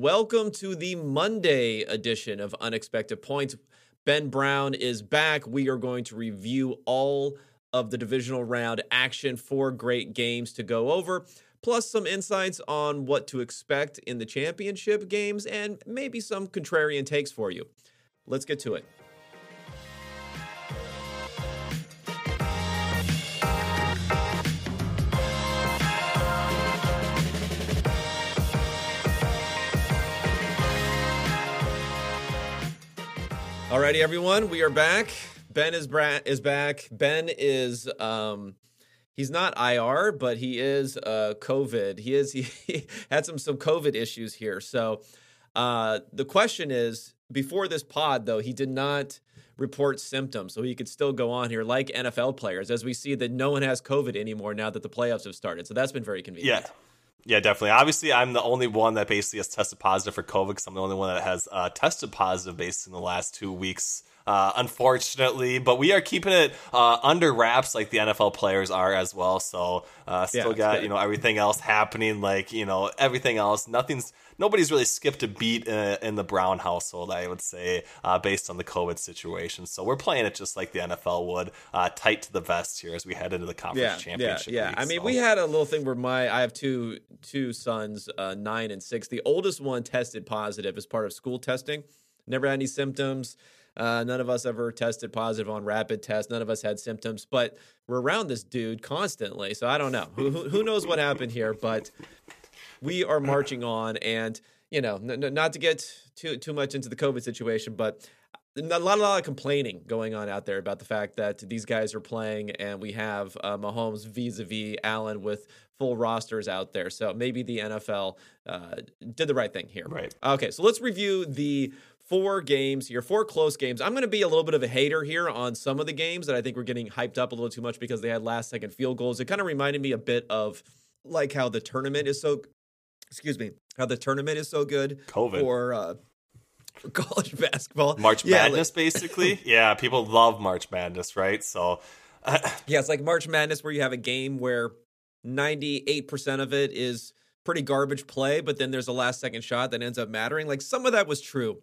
welcome to the Monday edition of Unexpected Points. Ben Brown is back. We are going to review all of the divisional round action, four great games to go over, plus some insights on what to expect in the championship games, and maybe some contrarian takes for you. Let's get to it. Alrighty, everyone, we are back. Ben is bra- is back. Ben is um he's not IR, but he is uh COVID. He is he, had some some COVID issues here. So uh the question is before this pod though, he did not report symptoms, so he could still go on here like NFL players, as we see that no one has COVID anymore now that the playoffs have started. So that's been very convenient. Yeah. Yeah, definitely. Obviously, I'm the only one that basically has tested positive for COVID because I'm the only one that has uh, tested positive based in the last two weeks uh, unfortunately. But we are keeping it uh, under wraps, like the NFL players are as well. So uh, still yeah, got good. you know everything else happening, like you know everything else. Nothing's nobody's really skipped a beat in, uh, in the Brown household, I would say, uh, based on the COVID situation. So we're playing it just like the NFL would, uh, tight to the vest here as we head into the conference yeah, championship. Yeah, yeah. Week, I mean, so. we had a little thing where my I have two two sons, nine and six. The oldest one tested positive as part of school testing. Never had any symptoms. Uh, none of us ever tested positive on rapid tests. None of us had symptoms, but we're around this dude constantly. So I don't know. who, who knows what happened here? But we are marching on. And, you know, n- not to get too, too much into the COVID situation, but a lot, a lot of complaining going on out there about the fact that these guys are playing and we have uh, Mahomes vis-a-vis Allen with full rosters out there. So maybe the NFL uh, did the right thing here. Right. Okay, so let's review the four games here, four close games. I'm going to be a little bit of a hater here on some of the games that I think we're getting hyped up a little too much because they had last second field goals. It kind of reminded me a bit of like how the tournament is so, excuse me, how the tournament is so good COVID. for uh, college basketball. March yeah, Madness, like, basically. yeah, people love March Madness, right? So, uh, yeah, it's like March Madness where you have a game where 98% of it is pretty garbage play, but then there's a last second shot that ends up mattering. Like some of that was true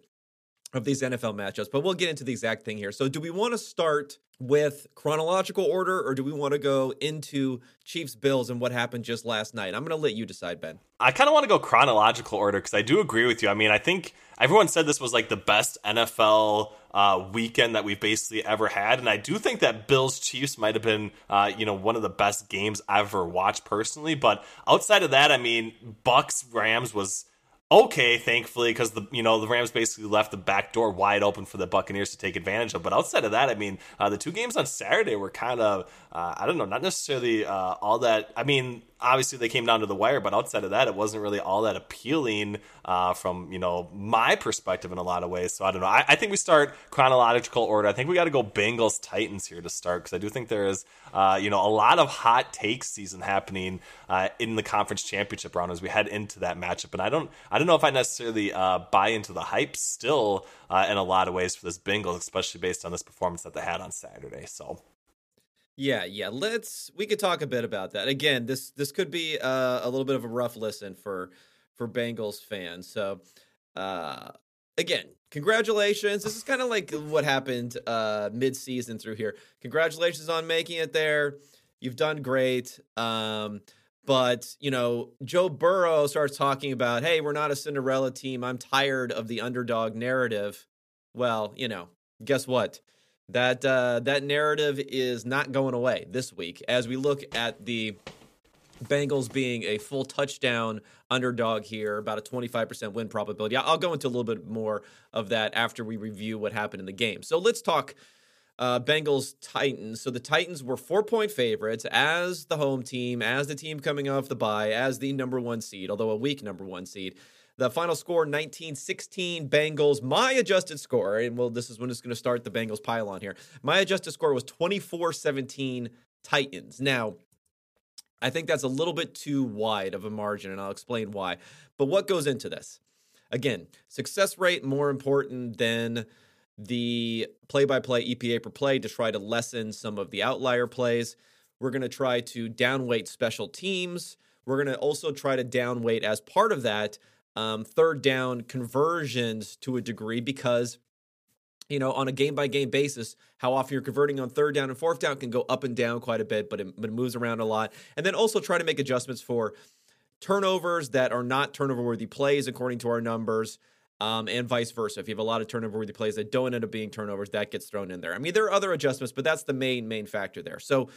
of these NFL matchups, but we'll get into the exact thing here. So, do we want to start with chronological order or do we want to go into Chiefs Bills and what happened just last night? I'm going to let you decide, Ben. I kind of want to go chronological order because I do agree with you. I mean, I think everyone said this was like the best NFL uh, weekend that we've basically ever had, and I do think that Bills Chiefs might have been, uh, you know, one of the best games I've ever watched personally. But outside of that, I mean, Bucks Rams was okay, thankfully, because the you know the Rams basically left the back door wide open for the Buccaneers to take advantage of. But outside of that, I mean, uh, the two games on Saturday were kind of uh, I don't know, not necessarily uh, all that. I mean, obviously they came down to the wire, but outside of that, it wasn't really all that appealing uh, from you know my perspective in a lot of ways. So I don't know. I, I think we start chronological order. I think we got to go Bengals Titans here to start because I do think there is uh, you know a lot of hot take season happening uh, in the conference championship round as we head into that matchup. And I don't I don't know if I necessarily uh, buy into the hype still uh, in a lot of ways for this Bengals, especially based on this performance that they had on Saturday. So. Yeah, yeah. Let's we could talk a bit about that. Again, this this could be uh, a little bit of a rough listen for for Bengals fans. So, uh, again, congratulations. This is kind of like what happened uh, mid season through here. Congratulations on making it there. You've done great. Um, but you know, Joe Burrow starts talking about, "Hey, we're not a Cinderella team. I'm tired of the underdog narrative." Well, you know, guess what? That uh, that narrative is not going away this week as we look at the Bengals being a full touchdown underdog here, about a 25% win probability. I'll go into a little bit more of that after we review what happened in the game. So let's talk uh, Bengals Titans. So the Titans were four point favorites as the home team, as the team coming off the bye, as the number one seed, although a weak number one seed. The final score 1916 Bengals. My adjusted score, and well, this is when it's going to start the Bengals pile on here. My adjusted score was 24 17 Titans. Now, I think that's a little bit too wide of a margin, and I'll explain why. But what goes into this? Again, success rate more important than the play by play EPA per play to try to lessen some of the outlier plays. We're going to try to downweight special teams. We're going to also try to downweight, as part of that, um, third down conversions to a degree because you know, on a game by game basis, how often you're converting on third down and fourth down can go up and down quite a bit, but it, but it moves around a lot. And then also try to make adjustments for turnovers that are not turnover worthy plays according to our numbers. Um, and vice versa. If you have a lot of turnover worthy plays that don't end up being turnovers, that gets thrown in there. I mean, there are other adjustments, but that's the main, main factor there. So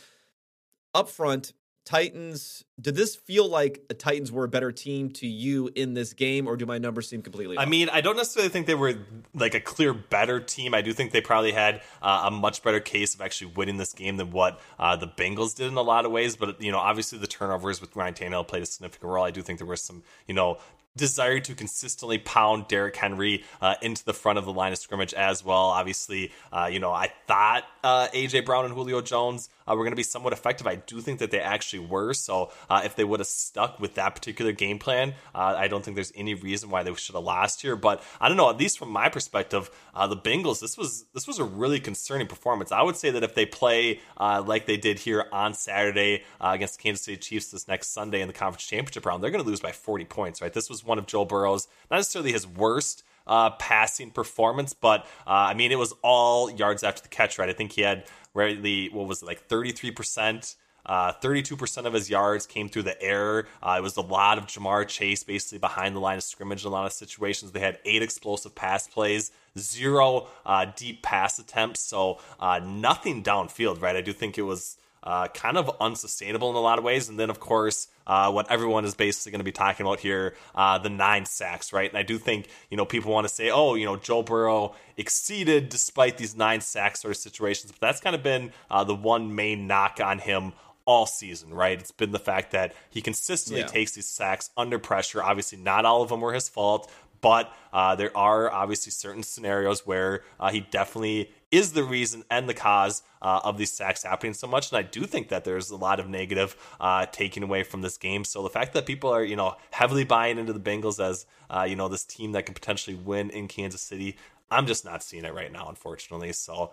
up front, Titans, did this feel like the Titans were a better team to you in this game, or do my numbers seem completely Off? I mean, I don't necessarily think they were like a clear better team. I do think they probably had uh, a much better case of actually winning this game than what uh, the Bengals did in a lot of ways. But, you know, obviously the turnovers with Ryan Tannehill played a significant role. I do think there were some, you know, desire to consistently pound Derrick Henry uh, into the front of the line of scrimmage as well. Obviously, uh, you know, I thought uh, AJ Brown and Julio Jones uh, were going to be somewhat effective. I do think that they actually were. So uh, if they would have stuck with that particular game plan, uh, I don't think there's any reason why they should have lost here. But I don't know. At least from my perspective, the Bengals this was this was a really concerning performance. I would say that if they play like they did here on Saturday against the Kansas City Chiefs this next Sunday in the conference championship round, they're going to lose by 40 points. Right? This was one of Joe Burrow's, not necessarily his worst uh, passing performance, but uh, I mean, it was all yards after the catch, right? I think he had really, what was it, like 33%. Uh, 32% of his yards came through the air. Uh, it was a lot of Ja'Marr Chase basically behind the line of scrimmage in a lot of situations. They had eight explosive pass plays, zero uh, deep pass attempts, so uh, nothing downfield, right? I do think it was uh, kind of unsustainable in a lot of ways. And then, of course, uh, what everyone is basically going to be talking about here, uh, the nine sacks, right? And I do think, you know, people want to say, oh, you know, Joe Burrow exceeded despite these nine sack sort of situations. But that's kind of been uh, the one main knock on him all season, right? It's been the fact that he consistently Yeah. takes these sacks under pressure. Obviously, not all of them were his fault, but uh, there are obviously certain scenarios where uh, he definitely is the reason and the cause uh, of these sacks happening so much. And I do think that there's a lot of negative uh, taken away from this game. So the fact that people are, you know, heavily buying into the Bengals as, uh, you know, this team that can potentially win in Kansas City, I'm just not seeing it right now, unfortunately. So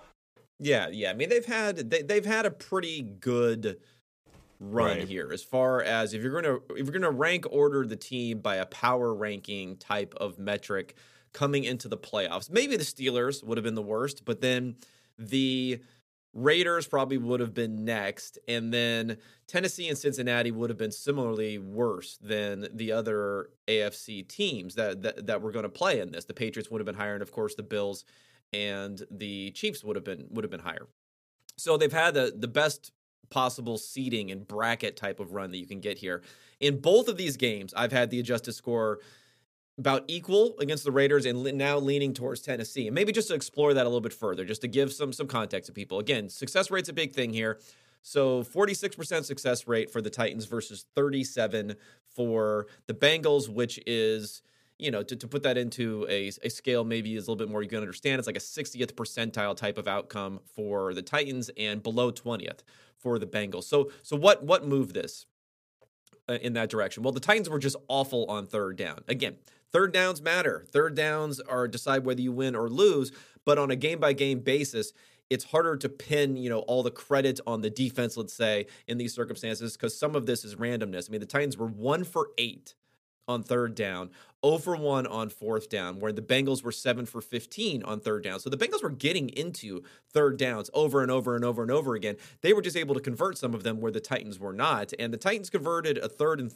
Yeah, yeah. I mean, they've had they, they've had a pretty good run Right. here as far as if you're gonna if you're gonna rank order the team by a power ranking type of metric coming into the playoffs. Maybe the Steelers would have been the worst, but then the Raiders probably would have been next, and then Tennessee and Cincinnati would have been similarly worse than the other AFC teams that that, that were going to play in this. The Patriots would have been higher, and of course the Bills and the Chiefs would have been would have been higher. So they've had the the best possible seeding and bracket type of run that you can get here. In both of these games, I've had the adjusted score about equal against the Raiders and le- now leaning towards Tennessee. And maybe just to explore that a little bit further, just to give some some context to people. Again, success rate's a big thing here. So 46% success rate for the Titans versus 37 for the Bengals, which is you know, to, to put that into a, a scale maybe is a little bit more you can understand. It's like a 60th percentile type of outcome for the Titans and below 20th for the Bengals. So so what what moved this uh, in that direction? Well, the Titans were just awful on third down. Again, third downs matter. Third downs are decide whether you win or lose, but on a game by game basis, it's harder to pin, you know, all the credit on the defense, let's say, in these circumstances, because some of this is randomness. I mean, the Titans were one for eight on third down, 0 for 1 on fourth down, where the Bengals were 7 for 15 on third down. So the Bengals were getting into third downs over and over and over and over again. They were just able to convert some of them where the Titans were not. And the Titans converted a third and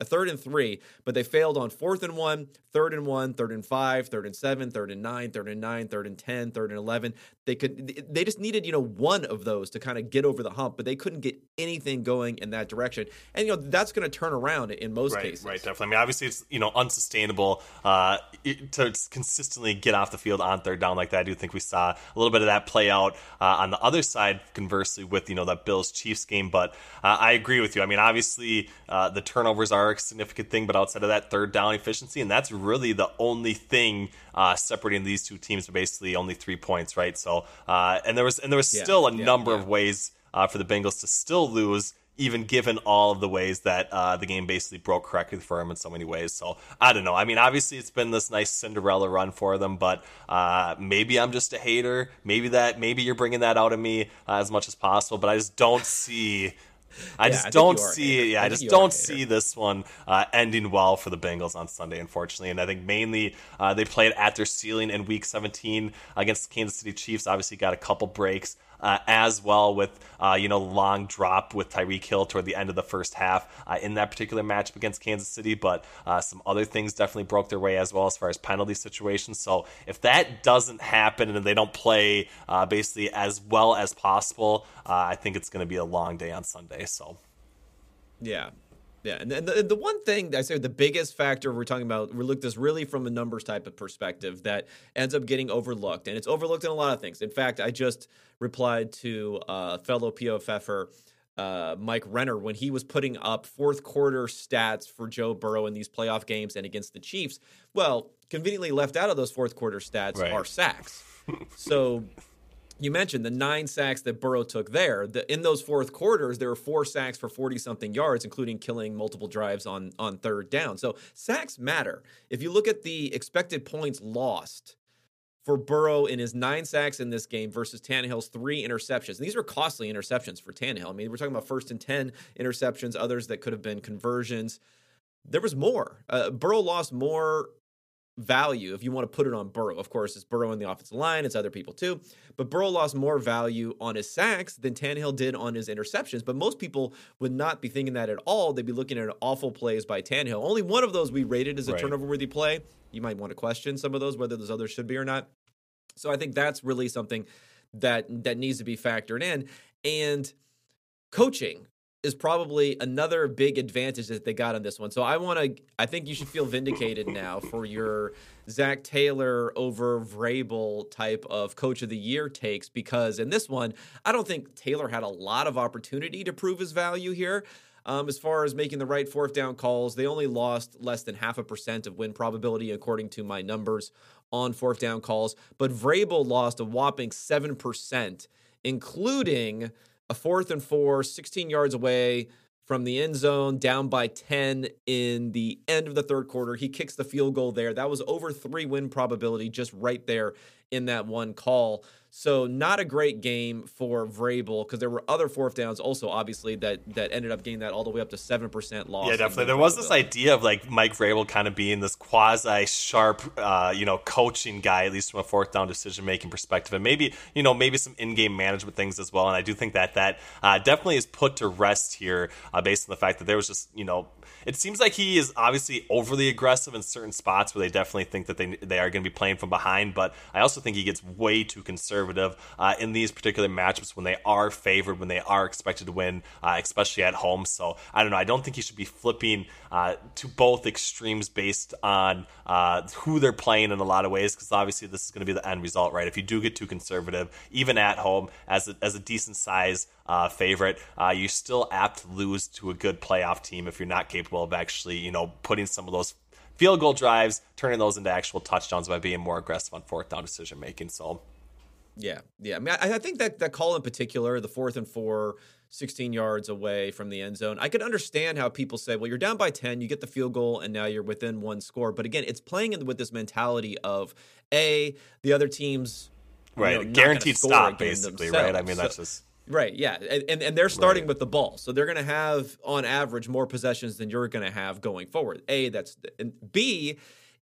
a third and three, but they failed on fourth and one, third and one, third and five, third and seven, third and nine, third and nine, third and ten, third and eleven. They could they just needed, you know, one of those to kind of get over the hump, but they couldn't get anything going in that direction. And you know, that's gonna turn around in most right, cases. right, definitely. I mean, obviously, it's you know unsustainable uh, to consistently get off the field on third down like that. I do think we saw a little bit of that play out uh, on the other side. Conversely, with you know that Bills Chiefs game, but uh, I agree with you. I mean, obviously, uh, the turnovers are significant thing, but outside of that, third down efficiency, and that's really the only thing uh, separating these two teams. Basically, only three points, right? So, uh, and there was and there was Yeah, still a yeah, number yeah. of ways uh, for the Bengals to still lose, even given all of the ways that uh, the game basically broke correctly for them in so many ways. So I don't know. I mean, obviously it's been this nice Cinderella run for them, but uh, maybe I'm just a hater. Maybe that maybe you're bringing that out of me uh, as much as possible. But I just don't see I yeah, just I don't see. Yeah, I, I just don't see this one uh, ending well for the Bengals on Sunday, unfortunately. And I think mainly uh, they played at their ceiling in Week 17 against the Kansas City Chiefs. Obviously, got a couple breaks uh, as well with uh, you know long drop with Tyreek Hill toward the end of the first half uh, in that particular matchup against Kansas City. But uh, some other things definitely broke their way as well as far as penalty situations. So if that doesn't happen and they don't play uh, basically as well as possible, uh, I think it's going to be a long day on Sunday. So. Yeah, yeah, and the, the one thing I say the biggest factor we're talking about, we look this really from a numbers type of perspective that ends up getting overlooked, and it's overlooked in a lot of things. In fact, I just replied to uh, fellow PFFer uh, Mike Renner when he was putting up fourth quarter stats for Joe Burrow in these playoff games and against the Chiefs. Well, conveniently left out of those fourth quarter stats right. are sacks. so you mentioned the nine sacks that Burrow took there. The, in those fourth quarters, there were four sacks for 40 something yards, including killing multiple drives on, on third down. So sacks matter. If you look at the expected points lost for Burrow in his nine sacks in this game versus Tannehill's three interceptions, and these were costly interceptions for Tannehill. I mean, we're talking about first and 10 interceptions, others that could have been conversions. There was more. Uh, Burrow lost more value if you want to put it on Burrow. Of course, it's Burrow in the offensive line, it's other people too. But Burrow lost more value on his sacks than Tannehill did on his interceptions. But most people would not be thinking that at all. They'd be looking at awful plays by Tannehill. Only one of those we rated as a right. turnover worthy play. You might want to question some of those, whether those others should be or not. So I think that's really something that that needs to be factored in. And coaching is probably another big advantage that they got on this one. So I want to. I think you should feel vindicated now for your Zac Taylor over Vrabel type of Coach of the Year takes because in this one, I don't think Taylor had a lot of opportunity to prove his value here. Um, as far as making the right fourth down calls, they only lost less than half a percent of win probability according to my numbers on fourth down calls. But Vrabel lost a whopping seven percent, including a fourth and four, 16 yards away from the end zone, down by 10 in the end of the third quarter. He kicks the field goal there. That was over three win probability just right there in that one call. So not a great game for Vrabel because there were other fourth downs also obviously that that ended up getting that all the way up to seven percent loss. Yeah, definitely. There was this idea of like Mike Vrabel kind of being this quasi sharp, uh, you know, coaching guy at least from a fourth down decision making perspective, and maybe you know maybe some in game management things as well. And I do think that that uh, definitely is put to rest here uh, based on the fact that there was just you know it seems like he is obviously overly aggressive in certain spots where they definitely think that they they are going to be playing from behind. But I also think he gets way too conservative uh, in these particular matchups when they are favored, when they are expected to win, uh, especially at home. So I don't know. I don't think he should be flipping uh, to both extremes based on uh, who they're playing in a lot of ways, because obviously this is going to be the end result, right? If you do get too conservative, even at home as a, as a decent size uh, favorite. Uh, you're still apt to lose to a good playoff team if you're not capable of actually, you know, putting some of those field goal drives, turning those into actual touchdowns by being more aggressive on fourth down decision making. So, yeah, yeah. I mean, I, I, think that that call in particular, the fourth and four, 16 yards away from the end zone, I could understand how people say, well, you're down by 10, you get the field goal, and now you're within one score. But again, it's playing in, with this mentality of a the other team's right, you know, guaranteed stop, basically, right? I mean, that's just Right, yeah. And, and they're starting right. with the ball. So they're going to have, on average, more possessions than you're going to have going forward. A, that's, and B,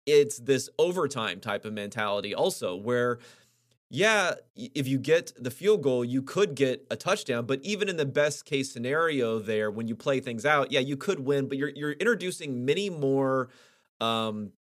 it's this overtime type of mentality also where, yeah, if you get the field goal, you could get a touchdown. But even in the best case scenario there, when you play things out, yeah, you could win, but you're, you're introducing many more um,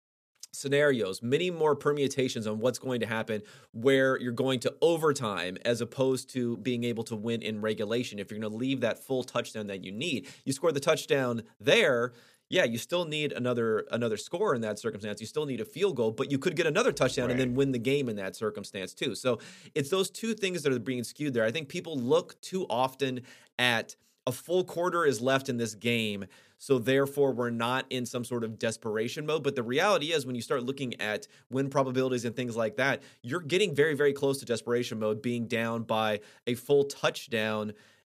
scenarios, many more permutations on what's going to happen where you're going to overtime as opposed to being able to win in regulation. If you're going to leave that full touchdown that you need, you score the touchdown there. Yeah, you still need another another score in that circumstance. You still need a field goal, but you could get another touchdown right. and then win the game in that circumstance too. So it's those two things that are being skewed there. I think people look too often at a full quarter is left in this game so therefore, we're not in some sort of desperation mode. But the reality is, when you start looking at win probabilities and things like that, you're getting very, very close to desperation mode, being down by a full touchdown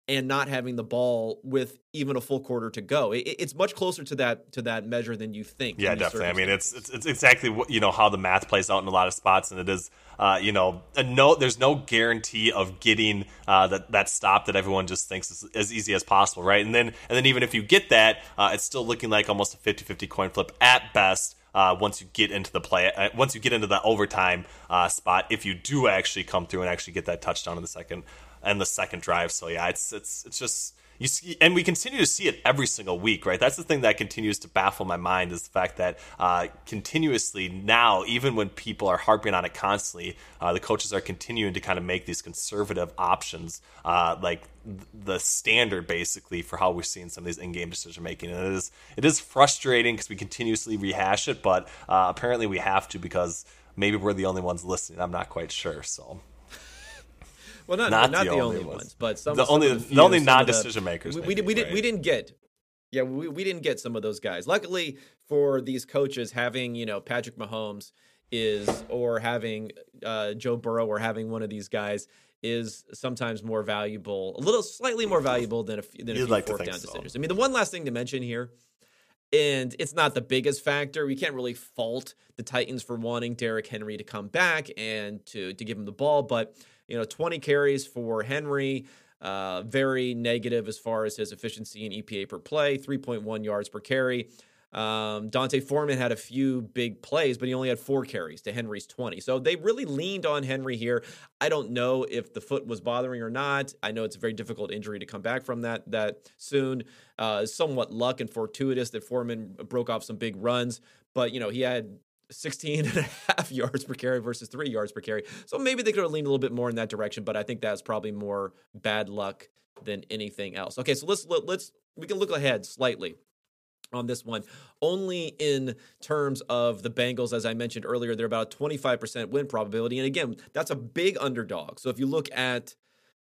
and not having the ball with even a full quarter to go. It, it's much closer to that to that measure than you think. Yeah, definitely. I mean, it's, it's, it's exactly what you know how the math plays out in a lot of spots, and it is uh, you know no there's no guarantee of getting uh, that that stop that everyone just thinks is as easy as possible, right? And then and then even if you get that, uh, it's still looking like almost a 50-50 coin flip at best. Uh, once you get into the play, uh, once you get into the overtime uh, spot, if you do actually come through and actually get that touchdown in the second and the second drive. So yeah, it's it's it's just you see, and we continue to see it every single week, right? That's the thing that continues to baffle my mind is the fact that uh, continuously now, even when people are harping on it constantly, uh, the coaches are continuing to kind of make these conservative options uh, like the standard basically for how we're seeing some of these in-game decision making and it is it is frustrating because we continuously rehash it but uh, apparently we have to because maybe we're the only ones listening i'm not quite sure so well, not not, not the, the, only ones, ones but some the some only the, few, the only non-decision makers. We, we, we, did, we didn't get. Yeah, we, we didn't get some of those guys. Luckily for these coaches, having you know Patrick Mahomes is or having uh, Joe Burrow or having one of these guys is sometimes more valuable, a little slightly more valuable than a, than a few like fourth down so. decisions. I mean, the one last thing to mention here, and it's not the biggest factor. We can't really fault the Titans for wanting Derrick Henry to come back and to to give him the ball, but you know, 20 carries for Henry. Uh, very negative as far as his efficiency and EPA per play, 3.1 yards per carry. Um, D'Onta Foreman had a few big plays, but he only had four carries to Henry's 20. So they really leaned on Henry here. I don't know if the foot was bothering or not. I know it's a very difficult injury to come back from that that soon. Uh, somewhat luck and fortuitous that Foreman broke off some big runs, but you know he had 16 and a half yards per carry versus three yards per carry. So maybe they could have leaned a little bit more in that direction, but I think that's probably more bad luck than anything else. Okay, so let's let's we can look ahead slightly on this one. Only in terms of the Bengals, as I mentioned earlier, they're about a 25% win probability. And again, that's a big underdog. So if you look at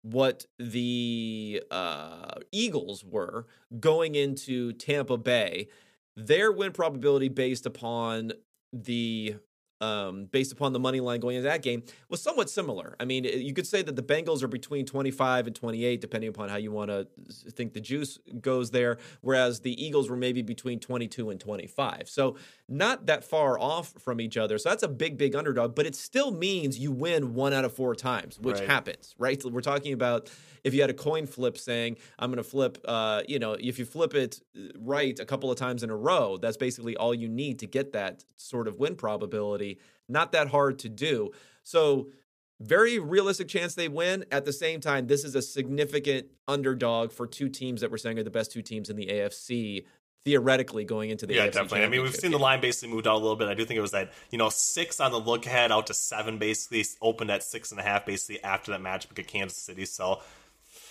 what the uh, Eagles were going into Tampa Bay, their win probability based upon the um, based upon the money line going into that game was somewhat similar. I mean, you could say that the Bengals are between 25 and 28, depending upon how you want to think the juice goes there, whereas the Eagles were maybe between 22 and 25. So, not that far off from each other. So, that's a big, big underdog, but it still means you win one out of four times, which right. happens, right? We're talking about if you had a coin flip saying, I'm going to flip, uh, you know, if you flip it uh, right a couple of times in a row, that's basically all you need to get that sort of win probability. Not that hard to do. So, very realistic chance they win. At the same time, this is a significant underdog for two teams that we're saying are the best two teams in the AFC theoretically going into the yeah AFC definitely. I mean, we've seen the line basically moved out a little bit. I do think it was that you know six on the look ahead out to seven basically opened at six and a half basically after that match against Kansas City. So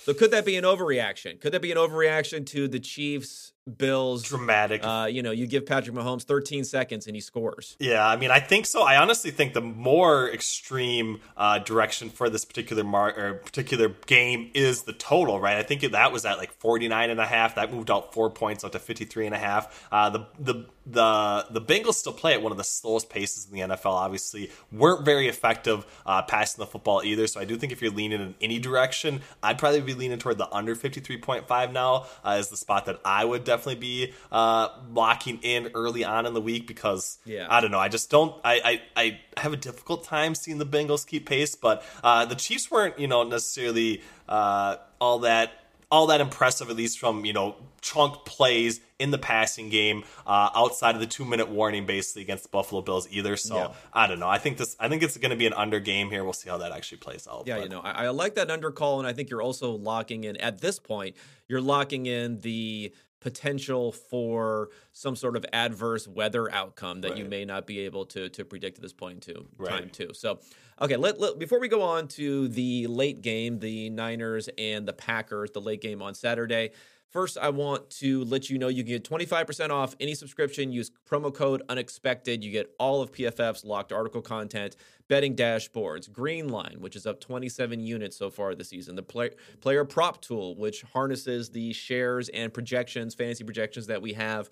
so could that be an overreaction? Could that be an overreaction to the Chiefs Bills dramatic. Uh, you know, you give Patrick Mahomes 13 seconds and he scores. Yeah, I mean, I think so. I honestly think the more extreme uh, direction for this particular mar- or particular game is the total, right? I think that was at like 49 and a half. That moved out four points up to 53 and a half. Uh, the the the the Bengals still play at one of the slowest paces in the NFL. Obviously, weren't very effective uh, passing the football either. So I do think if you're leaning in any direction, I'd probably be leaning toward the under 53.5 now uh, is the spot that I would definitely definitely be uh, locking in early on in the week because yeah. I don't know. I just don't. I, I I have a difficult time seeing the Bengals keep pace, but uh, the Chiefs weren't you know necessarily uh, all that all that impressive, at least from you know chunk plays in the passing game uh, outside of the two minute warning, basically against the Buffalo Bills either. So yeah. I don't know. I think this. I think it's going to be an under game here. We'll see how that actually plays out. Yeah, but. you know, I, I like that under call, and I think you're also locking in at this point. You're locking in the potential for some sort of adverse weather outcome that right. you may not be able to to predict at this point in right. time too. So, okay, let, let, before we go on to the late game, the Niners and the Packers, the late game on Saturday. First, I want to let you know you can get 25% off any subscription. Use promo code unexpected. You get all of PFF's locked article content, betting dashboards, Green Line, which is up 27 units so far this season, the play, player prop tool, which harnesses the shares and projections, fantasy projections that we have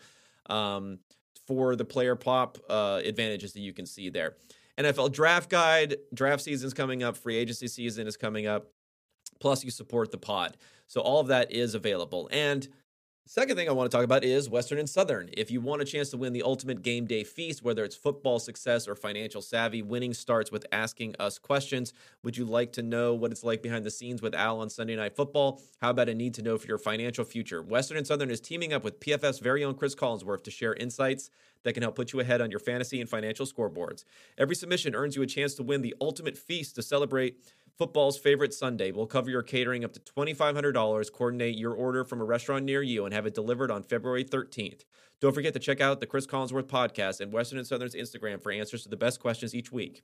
um, for the player prop uh, advantages that you can see there. NFL draft guide, draft season is coming up, free agency season is coming up Plus, you support the pod. So, all of that is available. And Second thing I want to talk about is Western and Southern. If you want a chance to win the ultimate game day feast, whether it's football success or financial savvy, winning starts with asking us questions. Would you like to know what it's like behind the scenes with Al on Sunday Night Football? How about a need to know for your financial future? Western and Southern is teaming up with PFF's very own Chris Collinsworth to share insights that can help put you ahead on your fantasy and financial scoreboards. Every submission earns you a chance to win the ultimate feast to celebrate football's favorite Sunday. We'll cover your catering up to $2,500, coordinate your order from a restaurant near you, and have it delivered on February 13th. Don't forget to check out the Chris Collinsworth podcast and Western and Southern's Instagram for answers to the best questions each week.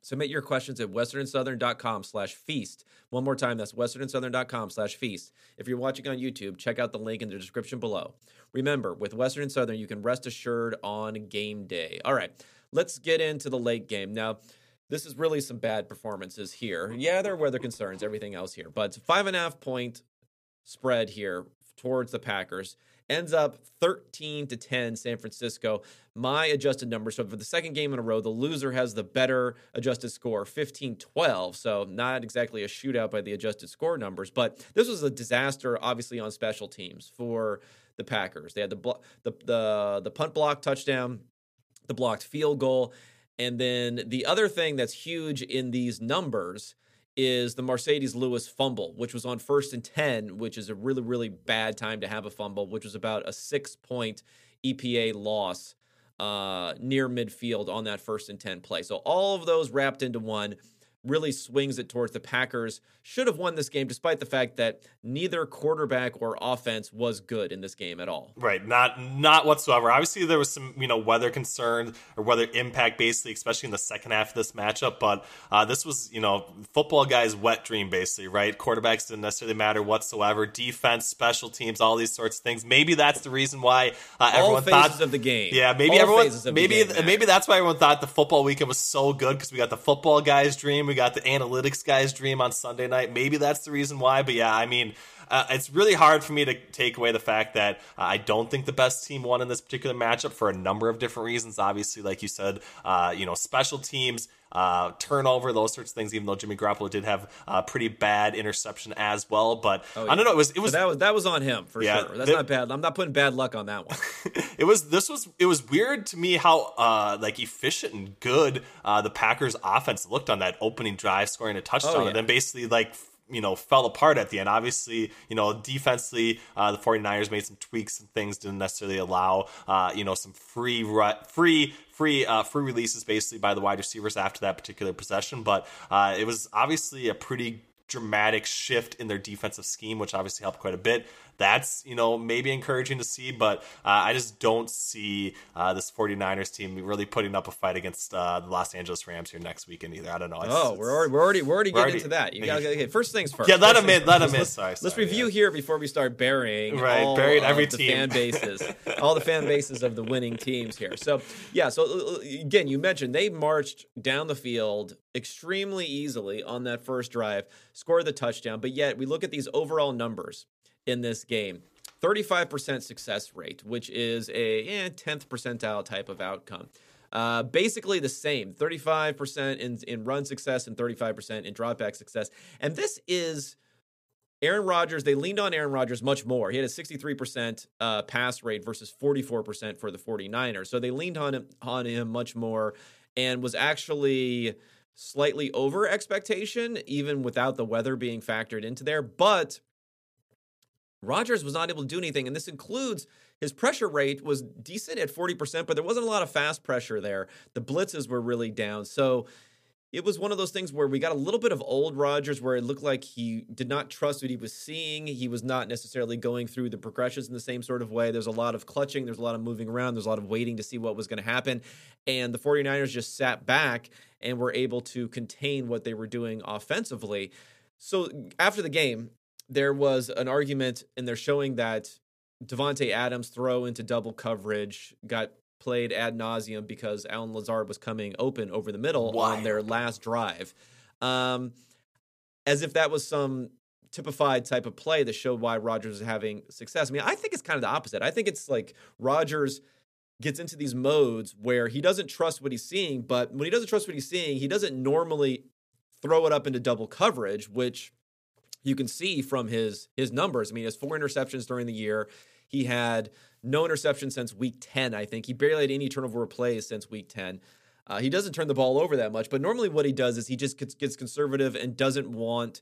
Submit your questions at westernsouthern.com slash feast. One more time, that's westernsouthern.com slash feast. If you're watching on YouTube, check out the link in the description below. Remember, with Western and Southern, you can rest assured on game day. All right, let's get into the late game. Now, this is really some bad performances here. Yeah, there are weather concerns, everything else here, but five and a half point spread here towards the Packers ends up 13 to 10 San Francisco. My adjusted number. So for the second game in a row, the loser has the better adjusted score, 15-12. So not exactly a shootout by the adjusted score numbers, but this was a disaster obviously on special teams for the Packers. They had the the the, the punt block touchdown, the blocked field goal, and then the other thing that's huge in these numbers is the Marcedes Lewis fumble, which was on first and 10, which is a really, really bad time to have a fumble, which was about a six point EPA loss uh, near midfield on that first and 10 play. So all of those wrapped into one really swings it towards the Packers. Should have won this game, despite the fact that neither quarterback or offense was good in this game at all. Right, not not whatsoever. Obviously, there was some you know weather concerns or weather impact, basically, especially in the second half of this matchup. But uh, this was you know football guys' wet dream, basically. Right, quarterbacks didn't necessarily matter whatsoever. Defense, special teams, all these sorts of things. Maybe that's the reason why uh, everyone thought of the game. Yeah, maybe all everyone. maybe game, maybe that's why everyone thought the football weekend was so good because we got the football guys' dream we got the analytics guys dream on Sunday night. Maybe that's the reason why. But yeah, I mean, uh, it's really hard for me to take away the fact that uh, I don't think the best team won in this particular matchup for a number of different reasons. Obviously, like you said, uh, you know, special teams. Uh, turnover, those sorts of things. Even though Jimmy Garoppolo did have a pretty bad interception as well, but oh, yeah. I don't know. It was it was that was that was on him for yeah, sure. That's not bad. I'm not putting bad luck on that one. it was this was it was weird to me how uh, like efficient and good uh, the Packers offense looked on that opening drive, scoring a touchdown, oh, yeah. and then basically like you know fell apart at the end. Obviously, you know defensively, uh, the 49ers made some tweaks and things didn't necessarily allow uh, you know some free free free uh, free releases basically by the wide receivers after that particular possession. But uh, it was obviously a pretty dramatic shift in their defensive scheme, which obviously helped quite a bit that's you know maybe encouraging to see but uh, i just don't see uh, this 49ers team really putting up a fight against uh, the los angeles rams here next weekend either. I don't know. It's, oh it's, we're already we're already, we're already getting already, into that. You gotta okay, first things first. Yeah let them in let them in. Sorry, let's review yeah. here before we start burying right all buried every the team. fan bases all the fan bases of the winning teams here. So yeah so uh, uh, again you mentioned they marched down the field extremely easily on that first drive scored the touchdown but yet we look at these overall numbers in this game 35% success rate, which is a eh, 10th percentile type of outcome. Uh, basically the same 35% in, in run success and 35% in dropback success. And this is Aaron Rodgers. They leaned on Aaron Rodgers much more. He had a 63% uh, pass rate versus 44% for the 49ers. So they leaned on him, on him much more and was actually slightly over expectation, even without the weather being factored into there. But Rodgers was not able to do anything, and this includes his pressure rate was decent at 40%, but there wasn't a lot of fast pressure there. The blitzes were really down. So it was one of those things where we got a little bit of old Rodgers where it looked like he did not trust what he was seeing. He was not necessarily going through the progressions in the same sort of way. There's a lot of clutching, there's a lot of moving around, there's a lot of waiting to see what was going to happen. And the 49ers just sat back and were able to contain what they were doing offensively. So after the game, there was an argument, and they're showing that Davante Adams' throw into double coverage got played ad nauseum because Allen Lazard was coming open over the middle on their last drive. Um, as if that was some typified type of play that showed why Rodgers is having success. I mean, I think it's kind of the opposite. I think it's like Rodgers gets into these modes where he doesn't trust what he's seeing, but when he doesn't trust what he's seeing, he doesn't normally throw it up into double coverage, which you can see from his his numbers. I mean, his four interceptions during the year. He had no interception since week 10, I think. He barely had any turnover plays since week 10. Uh, he doesn't turn the ball over that much, but normally what he does is he just gets, gets conservative and doesn't want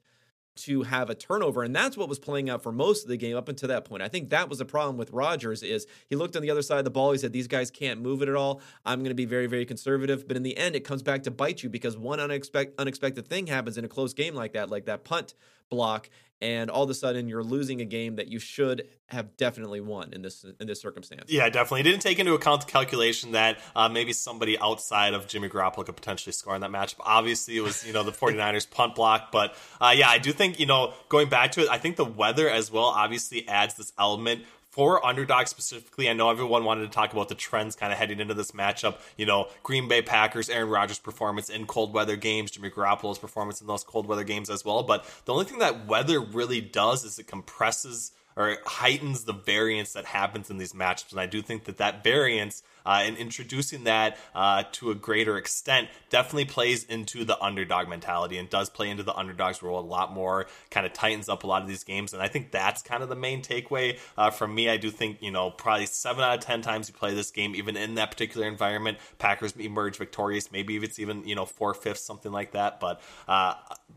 to have a turnover and that's what was playing out for most of the game up until that point. I think that was the problem with Rodgers is he looked on the other side of the ball he said these guys can't move it at all. I'm going to be very very conservative, but in the end it comes back to bite you because one unexpected unexpected thing happens in a close game like that like that punt block and all of a sudden you're losing a game that you should have definitely won in this in this circumstance. Yeah, definitely. He didn't take into account the calculation that uh, maybe somebody outside of Jimmy Garoppolo could potentially score in that match. Obviously, it was you know the 49ers punt block, but uh, yeah, I do think you know going back to it, I think the weather as well obviously adds this element for underdogs specifically, I know everyone wanted to talk about the trends kind of heading into this matchup. You know, Green Bay Packers, Aaron Rodgers' performance in cold weather games, Jimmy Garoppolo's performance in those cold weather games as well. But the only thing that weather really does is it compresses or heightens the variance that happens in these matchups. And I do think that that variance uh, and introducing that uh, to a greater extent definitely plays into the underdog mentality and does play into the underdog's role a lot more, kind of tightens up a lot of these games. And I think that's kind of the main takeaway uh, from me. I do think, you know, probably seven out of 10 times you play this game, even in that particular environment, Packers emerge victorious. Maybe if it's even, you know, four fifths, something like that. But uh,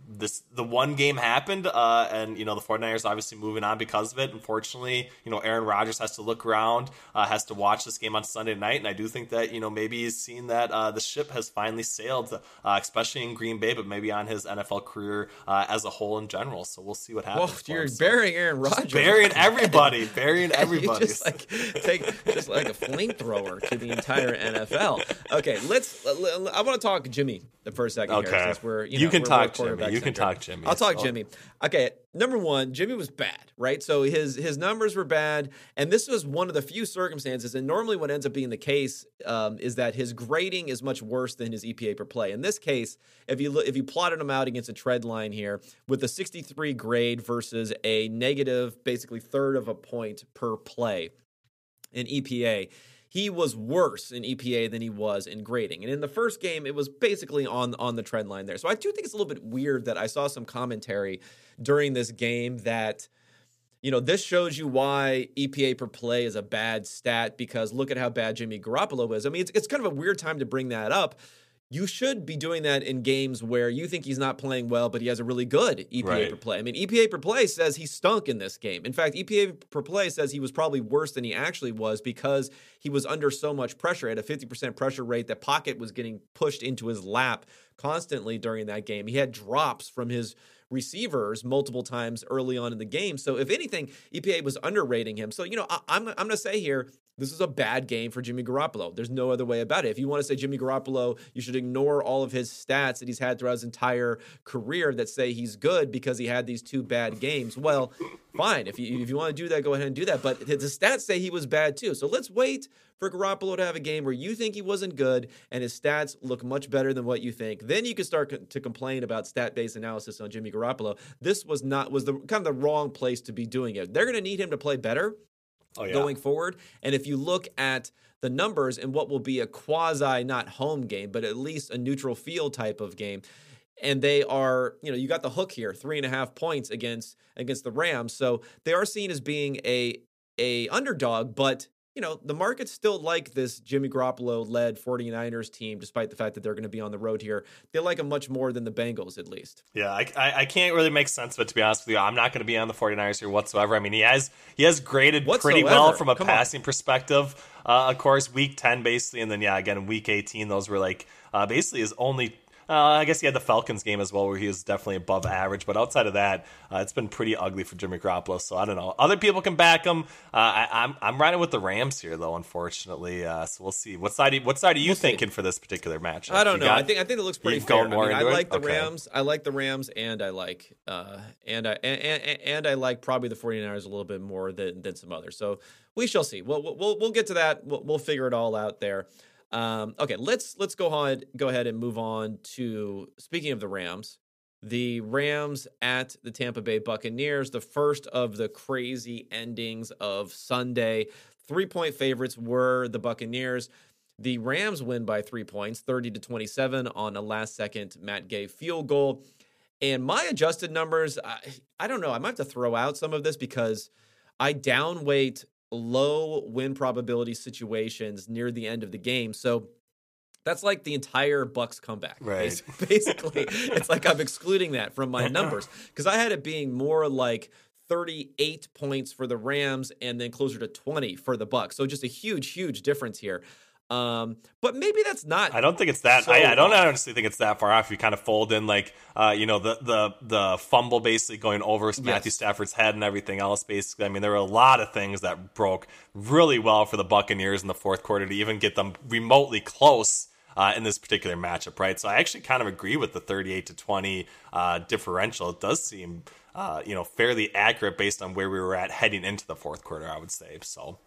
this the one game happened, uh, and, you know, the 49ers obviously moving on because of it. Unfortunately, you know, Aaron Rodgers has to look around, uh, has to watch this game on Sunday night and I do think that you know maybe he's seen that uh, the ship has finally sailed, uh, especially in Green Bay, but maybe on his NFL career uh, as a whole in general. So we'll see what happens. You're him. burying Aaron Rodgers, burying everybody, burying everybody. just like take just like a flamethrower to the entire NFL. Okay, let's. I want to talk Jimmy for a second okay. here, since we're you, know, you can talk Jimmy. You can talk Jimmy. I'll talk Jimmy. Okay, number one, Jimmy was bad, right? So his his numbers were bad, and this was one of the few circumstances. And normally, what ends up being the case um, is that his grading is much worse than his EPA per play. In this case, if you look, if you plotted him out against a trend line here with a 63 grade versus a negative, basically third of a point per play in EPA he was worse in EPA than he was in grading. And in the first game, it was basically on on the trend line there. So I do think it's a little bit weird that I saw some commentary during this game that you know, this shows you why EPA per play is a bad stat because look at how bad Jimmy Garoppolo is. I mean, it's, it's kind of a weird time to bring that up you should be doing that in games where you think he's not playing well, but he has a really good EPA right. per play. I mean, EPA per play says he stunk in this game. In fact, EPA per play says he was probably worse than he actually was because he was under so much pressure at a 50% pressure rate. That pocket was getting pushed into his lap constantly during that game. He had drops from his receivers multiple times early on in the game. So if anything, EPA was underrating him. So you know, I, am I'm, I'm going to say here this is a bad game for Jimmy Garoppolo. There's no other way about it. If you want to say Jimmy Garoppolo, you should ignore all of his stats that he's had throughout his entire career that say he's good because he had these two bad games. Well, fine. If you if you want to do that, go ahead and do that. But the stats say he was bad too. So let's wait for Garoppolo to have a game where you think he wasn't good and his stats look much better than what you think. Then you can start to complain about stat-based analysis on Jimmy Garoppolo. This was not was the kind of the wrong place to be doing it. They're going to need him to play better oh, yeah. going forward. And if you look at the numbers in what will be a quasi not home game, but at least a neutral field type of game. And they are, you know, you got the hook here, three and a half points against against the Rams. So they are seen as being a a underdog, but you know, the markets still like this Jimmy Garoppolo led 49ers team, despite the fact that they're going to be on the road here. They like them much more than the Bengals, at least. Yeah, I, I, I can't really make sense of it, to be honest with you. I'm not going to be on the 49ers here whatsoever. I mean, he has he has graded whatsoever. pretty well from a Come passing on. perspective. Uh, of course, week 10, basically. And then, yeah, again, week 18, those were like uh, basically his only uh, I guess he had the Falcons game as well, where he was definitely above average. But outside of that, uh, it's been pretty ugly for Jimmy Garoppolo. So I don't know. Other people can back him. Uh, I, am I'm, I'm riding with the Rams here, though. Unfortunately, uh, so we'll see. What side? What side are you we'll thinking see. for this particular match? I don't you know. Got, I think I think it looks pretty fair. More I, mean, I like the okay. Rams. I like the Rams, and I like uh, and I and, and, and I like probably the 49ers a little bit more than than some others. So we shall see. We'll we'll, we'll get to that. We'll, we'll figure it all out there. Um, okay, let's let's go ahead go ahead and move on to speaking of the Rams. The Rams at the Tampa Bay Buccaneers, the first of the crazy endings of Sunday. Three point favorites were the Buccaneers. The Rams win by three points, 30 to 27 on a last second Matt Gay field goal. And my adjusted numbers, I, I don't know. I might have to throw out some of this because I downweight low win probability situations near the end of the game. So that's like the entire Bucks comeback. Right. Basically, it's like I'm excluding that from my numbers because I had it being more like 38 points for the Rams and then closer to 20 for the Bucks. So just a huge, huge difference here. Um, but maybe that's not. I don't think it's that. So I, I, don't honestly think it's that far off. You kind of fold in like, uh, you know, the the the fumble basically going over yes. Matthew Stafford's head and everything else. Basically, I mean, there were a lot of things that broke really well for the Buccaneers in the fourth quarter to even get them remotely close. Uh, in this particular matchup, right? So I actually kind of agree with the 38 to 20 uh, differential. It does seem, uh, you know, fairly accurate based on where we were at heading into the fourth quarter. I would say so.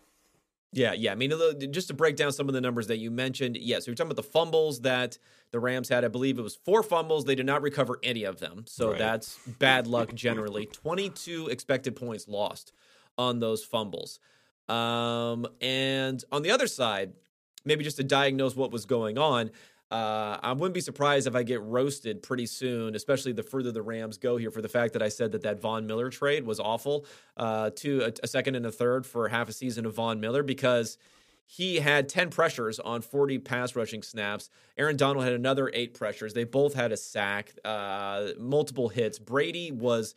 Yeah, yeah. I mean, just to break down some of the numbers that you mentioned, yes, yeah, so you're talking about the fumbles that the Rams had. I believe it was four fumbles. They did not recover any of them. So right. that's bad luck generally. 22 expected points lost on those fumbles. Um, and on the other side, maybe just to diagnose what was going on, uh, I wouldn't be surprised if I get roasted pretty soon, especially the further the Rams go here, for the fact that I said that that Von Miller trade was awful uh, to a, a second and a third for half a season of Von Miller because he had 10 pressures on 40 pass rushing snaps. Aaron Donald had another eight pressures. They both had a sack, uh, multiple hits. Brady was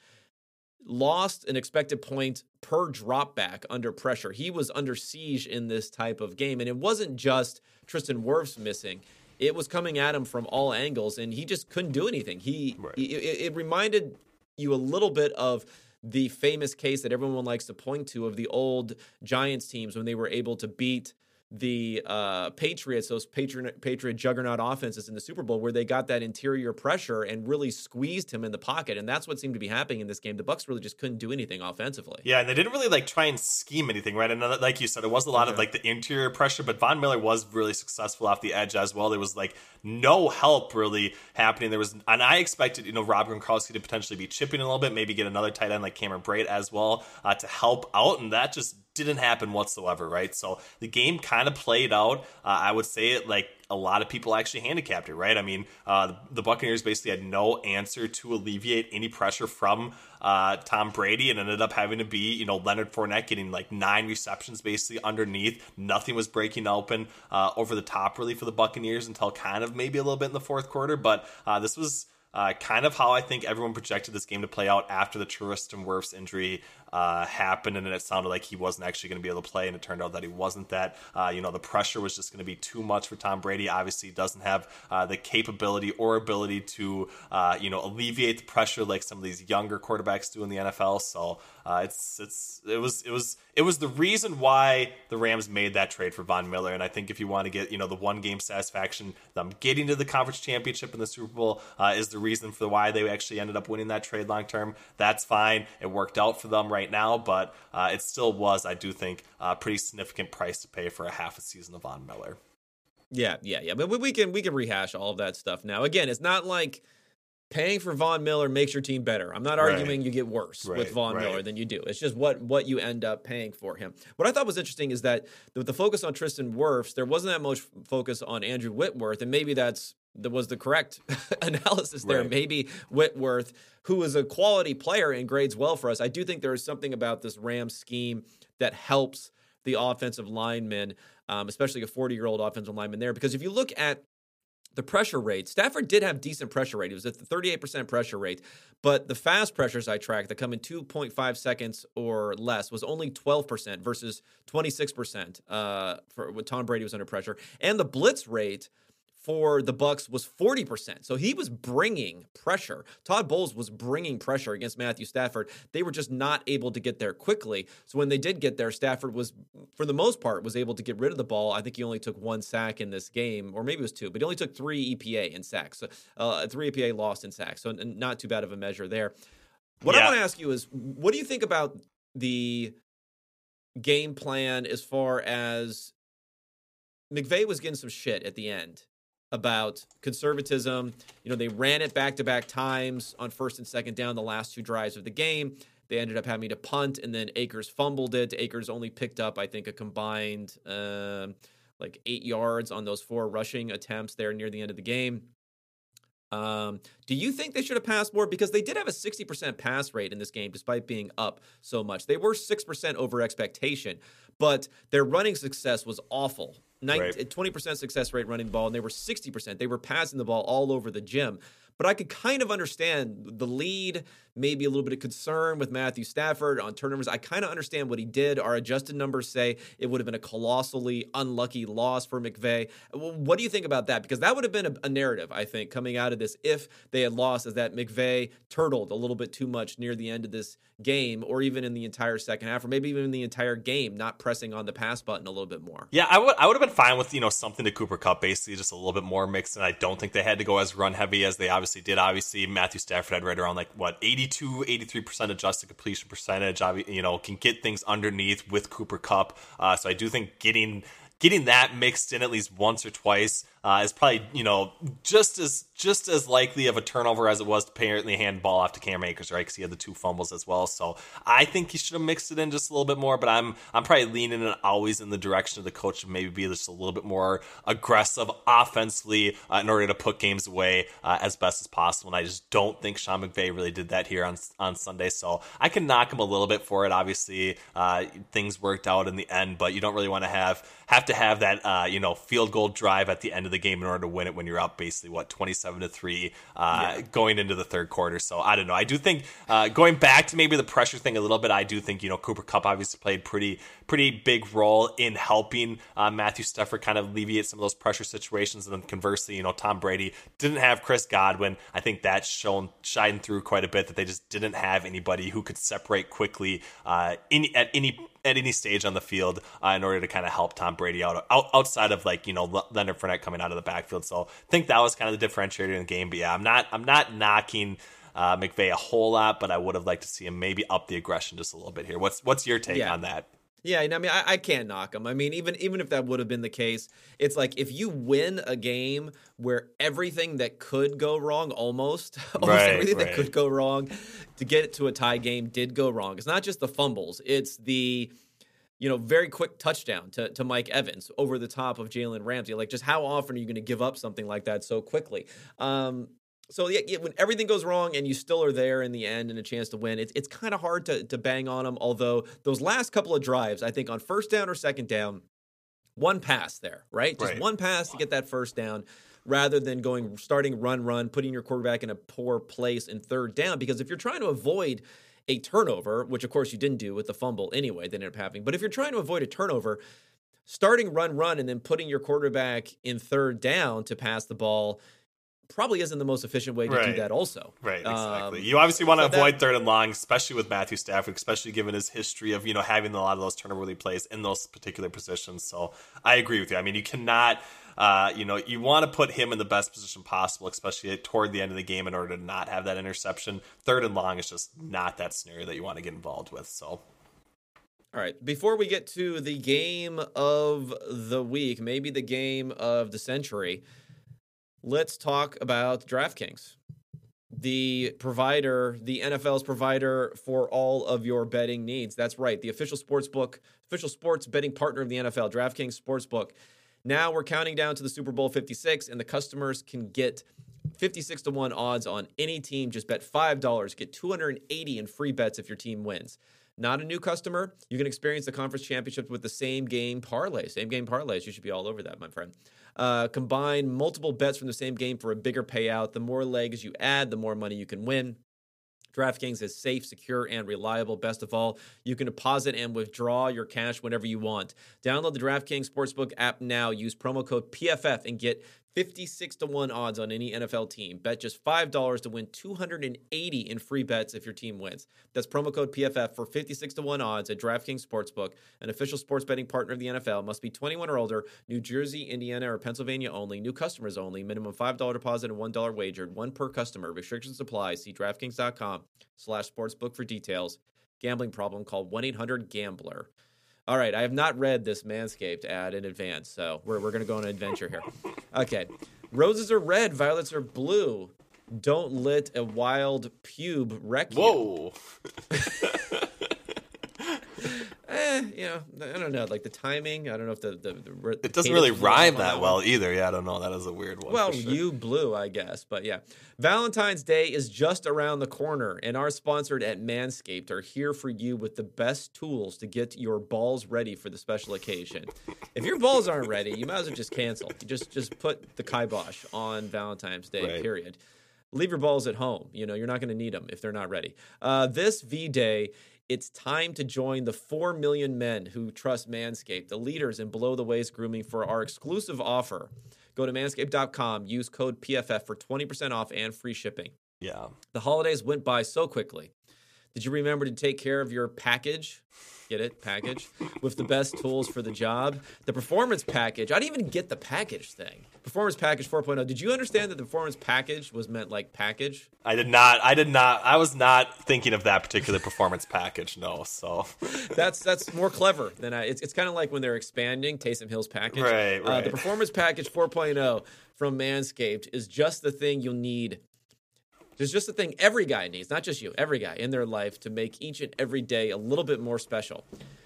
lost an expected point per drop back under pressure. He was under siege in this type of game. And it wasn't just Tristan Wirfs missing it was coming at him from all angles, and he just couldn't do anything. He, right. he it, it reminded you a little bit of the famous case that everyone likes to point to of the old Giants teams when they were able to beat the uh, Patriots, those Patriot, Patriot juggernaut offenses in the Super Bowl, where they got that interior pressure and really squeezed him in the pocket, and that's what seemed to be happening in this game. The Bucks really just couldn't do anything offensively. Yeah, and they didn't really like try and scheme anything, right? And like you said, it was a lot of like the interior pressure, but Von Miller was really successful off the edge as well. There was like no help really happening. There was, and I expected you know Rob Gronkowski to potentially be chipping a little bit, maybe get another tight end like Cameron Brate as well uh, to help out, and that just didn't happen whatsoever, right? So the game kind of played out. Uh, I would say it like a lot of people actually handicapped it, right? I mean, uh, the, Buccaneers basically had no answer to alleviate any pressure from uh, Tom Brady and ended up having to be, you know, Leonard Fournette getting like nine receptions basically underneath. Nothing was breaking open uh, over the top really for the Buccaneers until kind of maybe a little bit in the fourth quarter. But uh, this was. Uh, kind of how I think everyone projected this game to play out after the Tristan Wirfs injury uh, happened, and it sounded like he wasn't actually going to be able to play, and it turned out that he wasn't. That uh, you know the pressure was just going to be too much for Tom Brady. Obviously, doesn't have uh, the capability or ability to uh, you know alleviate the pressure like some of these younger quarterbacks do in the NFL. So uh, it's it's it was it was it was the reason why the Rams made that trade for Von Miller. And I think if you want to get you know the one game satisfaction, them getting to the conference championship in the Super Bowl uh, is the reason for why they actually ended up winning that trade long term. That's fine. It worked out for them right now, but uh, it still was, I do think, a pretty significant price to pay for a half a season of Von Miller. Yeah, yeah, yeah. But we can we can rehash all of that stuff now. Again, it's not like paying for Von Miller makes your team better. I'm not arguing right. you get worse right. with Von right. Miller than you do. It's just what what you end up paying for him. What I thought was interesting is that with the focus on Tristan Wirfs, there wasn't that much focus on Andrew Whitworth, and maybe that's that was the correct analysis there. Right. Maybe Whitworth, who is a quality player and grades well for us. I do think there is something about this Rams scheme that helps the offensive linemen, um, especially a 40 year old offensive lineman there. Because if you look at the pressure rate, Stafford did have decent pressure rate. It was at the 38% pressure rate, but the fast pressures I tracked that come in 2.5 seconds or less was only 12% versus 26% uh, for when Tom Brady was under pressure. And the blitz rate for the Bucks was 40%. So he was bringing pressure. Todd Bowles was bringing pressure against Matthew Stafford. They were just not able to get there quickly. So when they did get there, Stafford was for the most part was able to get rid of the ball. I think he only took one sack in this game or maybe it was two, but he only took 3 EPA in sacks. So, uh, 3 EPA lost in sacks. So not too bad of a measure there. What yeah. I want to ask you is what do you think about the game plan as far as McVay was getting some shit at the end about conservatism. You know, they ran it back to back times on first and second down the last two drives of the game. They ended up having to punt, and then Akers fumbled it. Akers only picked up, I think, a combined uh, like eight yards on those four rushing attempts there near the end of the game. Um, do you think they should have passed more? Because they did have a 60% pass rate in this game despite being up so much. They were 6% over expectation, but their running success was awful. 19, 20% success rate running the ball, and they were 60%. They were passing the ball all over the gym. But I could kind of understand the lead, maybe a little bit of concern with Matthew Stafford on turnovers. I kind of understand what he did. Our adjusted numbers say it would have been a colossally unlucky loss for McVay. What do you think about that? Because that would have been a, a narrative, I think, coming out of this if they had lost, is that McVay turtled a little bit too much near the end of this game, or even in the entire second half, or maybe even in the entire game, not pressing on the pass button a little bit more. Yeah, I would I would have been fine with you know something to Cooper Kupp, basically just a little bit more mixed, and I don't think they had to go as run heavy as they obviously did. Obviously, Matthew Stafford had right around like what 82, 83 percent adjusted completion percentage. You know, can get things underneath with Cooper Kupp. Uh, so I do think getting getting that mixed in at least once or twice uh, is probably you know just as just as likely of a turnover as it was to apparently hand ball off to Cam Akers, right? Because he had the two fumbles as well. So I think he should have mixed it in just a little bit more. But I'm I'm probably leaning it always in the direction of the coach to maybe be just a little bit more aggressive offensively uh, in order to put games away uh, as best as possible. And I just don't think Sean McVay really did that here on on Sunday. So I can knock him a little bit for it. Obviously, uh, things worked out in the end, but you don't really want to have have to have that uh, you know field goal drive at the end of the game in order to win it when you're up basically what 27 to 3 uh, yeah. going into the third quarter so i don't know i do think uh, going back to maybe the pressure thing a little bit i do think you know cooper kupp obviously played pretty pretty big role in helping uh, matthew stafford kind of alleviate some of those pressure situations and then conversely you know tom brady didn't have chris godwin i think that's shown shined through quite a bit that they just didn't have anybody who could separate quickly uh, in, at any at any stage on the field uh, in order to kind of help Tom Brady out, out outside of like you know Leonard Fournette coming out of the backfield. So I think that was kind of the differentiator in the game. But yeah, I'm not I'm not knocking. Uh, McVay a whole lot, but I would have liked to see him maybe up the aggression just a little bit here. What's what's your take yeah. on that? Yeah, I mean, I, I, can't knock him. I mean, even even if that would have been the case, it's like if you win a game where everything that could go wrong, almost, almost right, everything right. that could go wrong, to get it to a tie game did go wrong. It's not just the fumbles; it's the you know, very quick touchdown to, to Mike Evans over the top of Jalen Ramsey. Like, just how often are you going to give up something like that so quickly? Um, so yeah, yeah, when everything goes wrong and you still are there in the end and a chance to win, it's it's kind of hard to to bang on them. Although those last couple of drives, I think on first down or second down, one pass there, right? Just right. one pass to get that first down rather than going starting run run, putting your quarterback in a poor place in third down. Because if you're trying to avoid a turnover, which of course you didn't do with the fumble anyway, that ended up happening. But if you're trying to avoid a turnover, starting run run and then putting your quarterback in third down to pass the ball probably isn't the most efficient way to right. do that also. Right, exactly. Um, you obviously want to so avoid that, third and long, especially with Matthew Stafford, especially given his history of, you know, having a lot of those turnover plays in those particular positions. So I agree with you. I mean, you cannot uh, you know, you want to put him in the best position possible, especially toward the end of the game in order to not have that interception. Third and long is just not that scenario that you want to get involved with. So all right. Before we get to the game of the week, maybe the game of the century, let's talk about DraftKings, the provider, the NFL's provider for all of your betting needs. That's right, the official sports book, official sports betting partner of the NFL, DraftKings Sportsbook. Now we're counting down to the Super Bowl 56, and the customers can get 56 to 1 odds on any team. Just bet $5, get 280 in free bets if your team wins. Not a new customer, you can experience the conference championship with the same game parlay. Same game parlays. You should be all over that, my friend. Uh, combine multiple bets from the same game for a bigger payout. The more legs you add, the more money you can win. DraftKings is safe, secure, and reliable. Best of all, you can deposit and withdraw your cash whenever you want. Download the DraftKings Sportsbook app now. Use promo code PFF and get 56 to 1 odds on any NFL team. Bet just $5 to win 280 in free bets if your team wins. That's promo code PFF for 56 to 1 odds at DraftKings Sportsbook, an official sports betting partner of the NFL. Must be 21 or older, New Jersey, Indiana, or Pennsylvania only. New customers only. Minimum $5 deposit and $1 wagered. One per customer. Restrictions apply. See DraftKings.com slash sportsbook for details. Gambling problem, call 1-800-GAMBLER. All right, I have not read this Manscaped ad in advance, so we're, we're going to go on an adventure here. Okay. Roses are red, violets are blue. Don't let a wild pube wreck you. Whoa. eh, eh, you know, I don't know, like the timing. I don't know if the the, the it doesn't really rhyme that, well either. Yeah, I don't know. That is a weird one. Well, sure. you blew, I guess, but yeah. Valentine's Day is just around the corner, and our sponsored at Manscaped are here for you with the best tools to get your balls ready for the special occasion. if your balls aren't ready, you might as well just cancel. You just just put the kibosh on Valentine's Day. Right. Period leave your balls at home. You know, you're not going to need them if they're not ready. Uh, this V Day, it's time to join the 4 million men who trust Manscaped, the leaders in below the waist grooming for our exclusive offer. Go to manscaped.com, use code PFF for 20% off and free shipping. Yeah. The holidays went by so quickly. Did you remember to take care of your package? Get it? Package with the best tools for the job. The performance package. I didn't even get the package thing. Performance package 4.0. Did you understand that the performance package was meant like package? I did not. I did not. I was not thinking of that particular performance package. No. So that's that's more clever than I. It's, it's kind of like when they're expanding Taysom Hill's package. Right. Right. Uh, the performance package 4.0 from Manscaped is just the thing you'll need there's just a thing every guy needs, not just you, every guy in their life to make each and every day a little bit more special.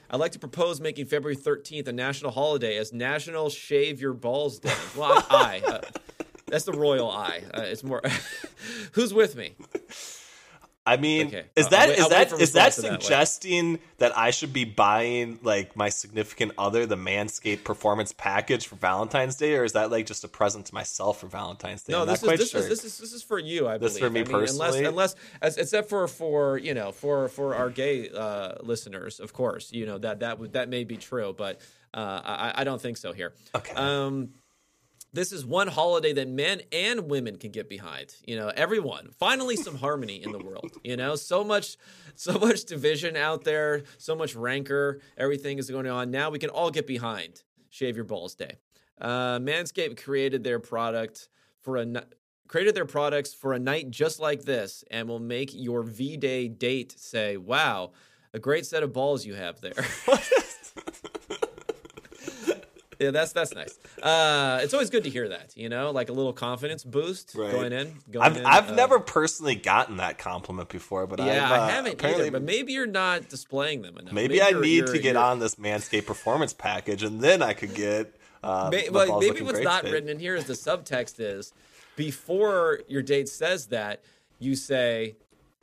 I'd like to propose making February 13th a national holiday as National Shave Your Balls Day. Well, I, I uh, that's the royal I. Uh, it's more. Who's with me? I mean, Okay. is Uh, that wait- is that is that that, suggesting that I should be buying like my significant other the Manscaped performance package for Valentine's Day, or is that like just a present to myself for Valentine's Day? No, I'm this is this, sure. is this is this is for you. I This believe. for me I mean, personally? unless unless as, except for for you know for for our gay uh, listeners, of course, you know that that would that may be true, but uh, I, I don't think so here. Okay. Um, this is one holiday that men and women can get behind. You know, everyone. Finally, some harmony in the world. You know, so much, so much division out there, so much rancor. Everything is going on. Now we can all get behind Shave Your Balls Day. Uh, Manscaped created their product for a. Created their products for a night just like this, and will make your V Day date say, "Wow, a great set of balls you have there." yeah, that's that's nice. Uh, it's always good to hear that, you know, like a little confidence boost Right. going in. Going I've in, I've uh, never personally gotten that compliment before, but Yeah, I've, uh, I haven't apparently, either. But maybe you're not displaying them enough. maybe, I you're- need you're- to get you're- on this Manscaped performance package, and then I could get. Uh, May- my well, maybe what's not today. written in here is the subtext is before your date says that you say.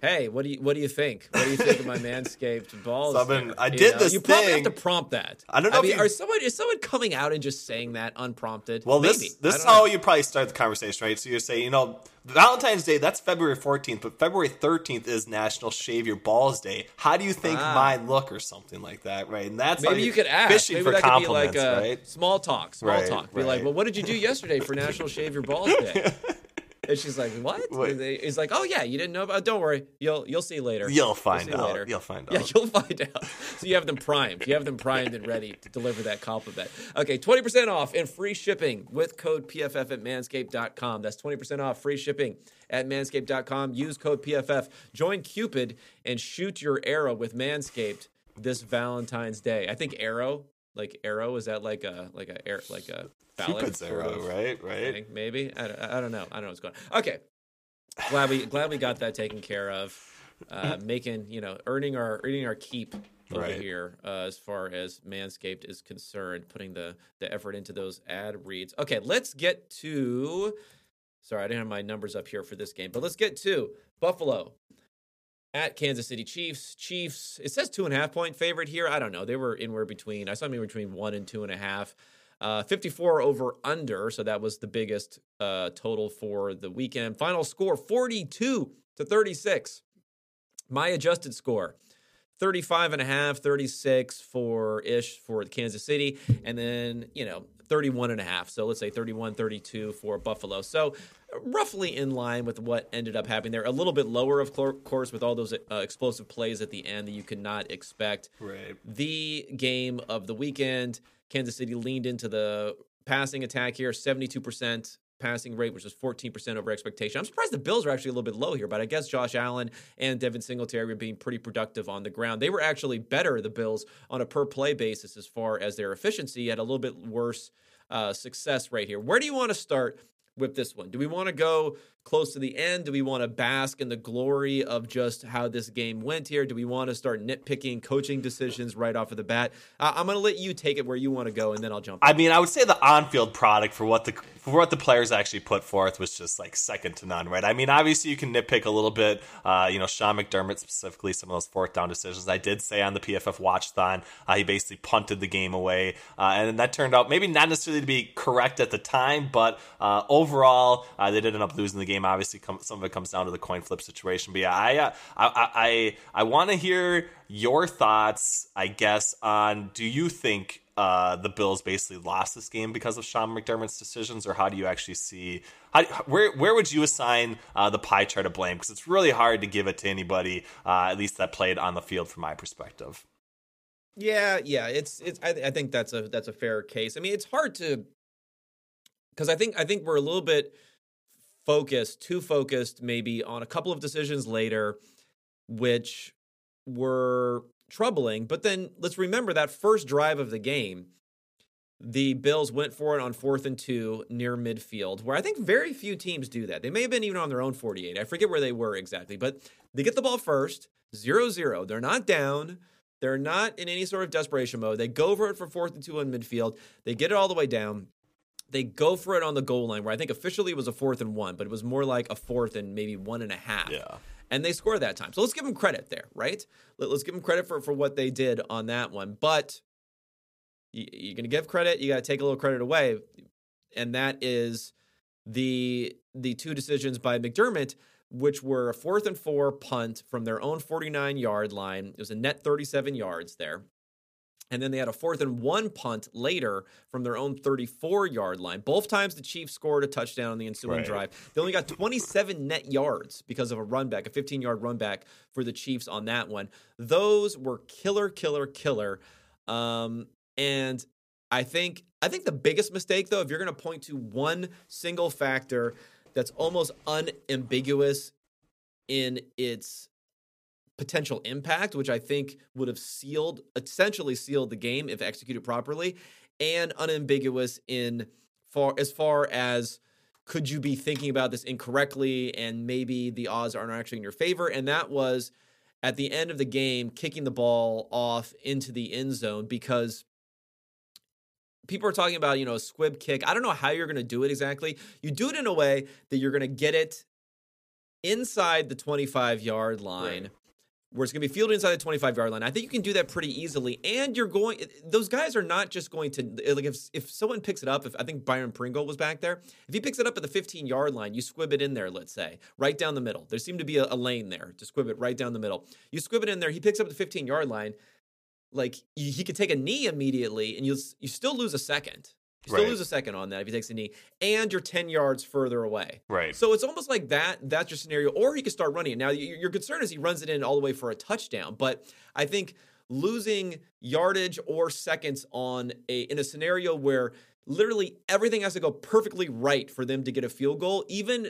Hey, what do you what do you think? What do you think of my manscaped balls? So I've been- there?" I You did know, this You probably thing- have to prompt that. I don't know if mean, you- are someone is someone coming out and just saying that unprompted? Well, Maybe. this this is know. how you probably start the conversation, right? So you say, you know, Valentine's Day that's February fourteenth, but February thirteenth is National Shave Your Balls Day. How do you think Ah. mine look, or something like that, right? And that's Maybe you could ask. fishing Maybe for that could be like uh, right? small talk. Small Right, talk. Be like, well, what did you do yesterday for National Shave Your Balls Day? And she's like, "What?" They- He's like, "Oh yeah, you didn't know about? Don't worry, you'll you'll see later. You'll find see out. later. You'll find out. Yeah, you'll find out. So you have them primed. You have them primed and ready to deliver that compliment. Okay, twenty percent off and free shipping with code PFF at Manscaped.com. That's twenty percent off free shipping at Manscaped.com. Use code PFF. Join Cupid and shoot your arrow with Manscaped this Valentine's Day. I think arrow, like arrow, is that like a like a air like a phallic Cupid's arrow, right? Right. thing, maybe I, don't- I don't know. I don't know what's going on. Okay, glad we glad we got that taken care of. Uh, making you know earning our earning our keep over Right. here uh, as far as Manscaped is concerned, putting the the effort into those ad reads. Okay, let's get to. Sorry, I didn't have my numbers up here for this game, but let's get to Buffalo at Kansas City Chiefs. Chiefs. It says two and a half point favorite here. I don't know. They were anywhere between. I saw them between one and two and a half. Uh, 54 over under, so that was the biggest uh, total for the weekend. Final score 42 to 36. My adjusted score 35 and a half, 36 for ish for Kansas City, and then, you know, 31 and a half. So let's say 31, 32 for Buffalo. So roughly in line with what ended up happening there. A little bit lower, of course, with all those uh, explosive plays at the end that you could not expect Right. the game of the weekend. Kansas City leaned into the passing attack here, 72% passing rate, which is 14% over expectation. I'm surprised the Bills are actually a little bit low here, but I guess Josh Allen and Devin Singletary were being pretty productive on the ground. They were actually better, the Bills, on a per play basis as far as their efficiency, had a little bit worse uh, success rate here. Where do you want to start with this one? Do we want to go close to the end? Do we want to bask in the glory of just how this game went here? Do we want to start nitpicking coaching decisions right off of the bat? Uh, I'm going to let you take it where you want to go, and then I'll jump. I mean, I would say the on-field product for what the for what the players actually put forth was just like second to none, right? I mean, obviously you can nitpick a little bit. Uh, you know, Sean McDermott specifically, some of those fourth down decisions. I did say on the PFF Watchthon, uh, he basically punted the game away, uh, and that turned out maybe not necessarily to be correct at the time, but uh, overall uh, they did end up losing the game. Obviously, some of it comes down to the coin flip situation. But yeah, I uh, I I, I want to hear your thoughts, I guess, on do you think uh, the Bills basically lost this game because of Sean McDermott's decisions, or how do you actually see how, where where would you assign uh, the pie chart of blame? Because it's really hard to give it to anybody, uh, at least that played on the field, from my perspective. Yeah, yeah, it's it's. I, I think that's a that's a fair case. I mean, it's hard to because I think I think we're a little bit focused, too focused, maybe on a couple of decisions later, which were troubling. But then let's remember that first drive of the game, the Bills went for it on fourth and two near midfield, where I think very few teams do that. They may have been even on their own 48. I forget where they were exactly, but they get the ball first, zero zero. They're not down. They're not in any sort of desperation mode. They go for it for fourth and two in midfield. They get it all the way down. They go for it on the goal line, where I think officially it was a fourth and one, but it was more like a fourth and maybe one and a half. Yeah and they score that time. So let's give them credit there, right? Let, us give them credit for, for what they did on that one. But you, you're going to give credit, you got to take a little credit away, and that is the the two decisions by McDermott, which were a fourth and four punt from their own 49 yard line. It was a net 37 yards there. And then they had a fourth and one punt later from their own 34 yard line. Both times the Chiefs scored a touchdown on the ensuing right. drive. They only got 27 net yards because of a run back, a 15 yard run back for the Chiefs on that one. Those were killer, killer, killer. Um, and I think I think the biggest mistake though, if you're going to point to one single factor that's almost unambiguous in its potential impact, which I think would have sealed, essentially sealed the game if executed properly, and unambiguous in far as far as could you be thinking about this incorrectly and maybe the odds aren't actually in your favor. And that was at the end of the game, kicking the ball off into the end zone because people are talking about, you know, a squib kick. I don't know how you're going to do it exactly. You do it in a way that you're going to get it inside the 25 yard line. Right where it's going to be fielded inside the 25 yard line. I think you can do that pretty easily. And you're going, those guys are not just going to, eh, like, if, if someone picks it up, if I think Byron Pringle was back there, if he picks it up at the 15 yard line, you squib it in there, let's say, right down the middle. There seemed to be a, a lane there to squib it right down the middle. You squib it in there, he picks up the 15 yard line. Like, he could take a knee immediately and you you still lose a second. You still right. lose a second on that if he takes a knee, and you're 10 yards further away. Right. So it's almost like that. That's your scenario. Or he could start running it. Now, your concern is he runs it in all the way for a touchdown. But I think losing yardage or seconds on a in a scenario where literally everything has to go perfectly right for them to get a field goal, even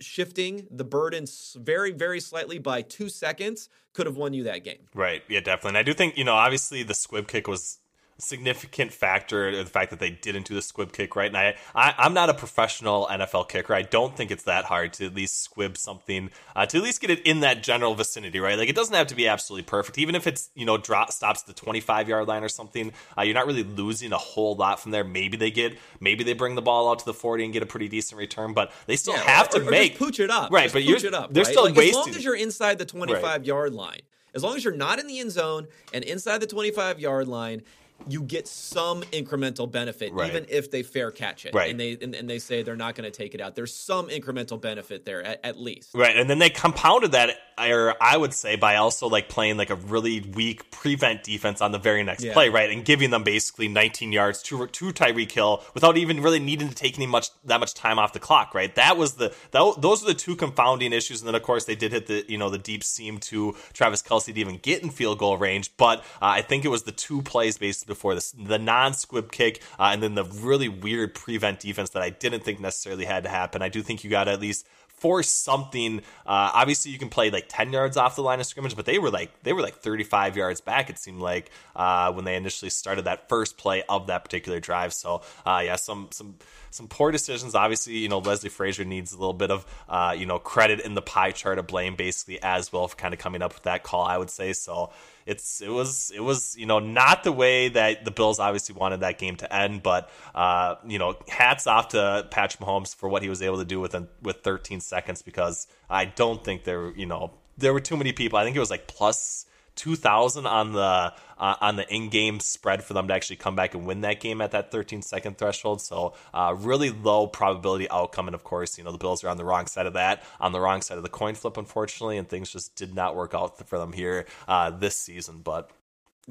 shifting the burden very, very slightly by two seconds could have won you that game. Right. Yeah, definitely. And I do think, you know, obviously the squib kick was significant factor the fact that they didn't do the squib kick right. And I, I am not a professional NFL kicker. I don't think it's that hard to at least squib something uh, to at least get it in that general vicinity, right? Like it doesn't have to be absolutely perfect. Even if it's you know drop stops the 25 yard line or something, uh, you're not really losing a whole lot from there. Maybe they get maybe they bring the ball out to the 40 and get a pretty decent return, but they still yeah, have or, to or make pooch it up, right? Just but you're it up, they're right? still like, wasting. As long as you're inside the 25 right. yard line, as long as you're not in the end zone and inside the 25 yard line you get some incremental benefit, right. even if they fair catch it, right. and they and, and they say they're not going to take it out. There's some incremental benefit there at, at, least, right? And then they compounded that, or I would say, by also like playing like a really weak prevent defense on the very next yeah. play, right, and giving them basically 19 yards to to Tyreek Hill without even really needing to take any much that much time off the clock, right? That was the that, those are the two confounding issues, and then of course they did hit the you know the deep seam to Travis Kelce to even get in field goal range, but uh, I think it was the two plays based before this, the non squib kick, uh, and then the really weird prevent defense that I didn't think necessarily had to happen. I do think you got at least force something. Uh, obviously, you can play like ten yards off the line of scrimmage, but they were like they were like thirty five yards back. It seemed like uh, when they initially started that first play of that particular drive. So uh, yeah, some some some poor decisions. Obviously, you know Leslie Frazier needs a little bit of uh, you know credit in the pie chart of blame, basically as well for kind of coming up with that call. I would say so. It's it was it was you know not the way that the Bills obviously wanted that game to end, but uh, you know hats off to Patrick Mahomes for what he was able to do within with 13 seconds because I don't think there you know there were too many people. I think it was like plus 2000 on the uh, on the in-game spread for them to actually come back and win that game at that 13 second threshold. So uh, really low probability outcome. And of course you know the bills are on the wrong side of that on the wrong side of the coin flip unfortunately and things just did not work out for them here uh, this season. But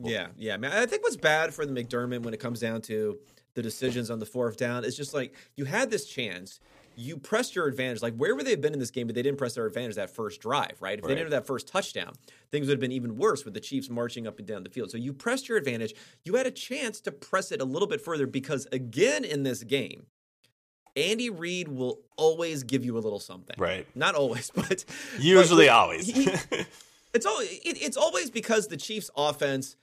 yeah yeah man. I think what's bad for the mcdermott when it comes down to the decisions on the fourth down is just like you had this chance you pressed your advantage. Like where would they have been in this game, but they didn't press their advantage that first drive, right? If right. they didn't have that first touchdown, things would have been even worse with the Chiefs marching up and down the field. So you pressed your advantage. You had a chance to press it a little bit further because again in this game, Andy Reid will always give you a little something. Right. Not always, but usually but always. he, it's all it, it's always because the Chiefs offense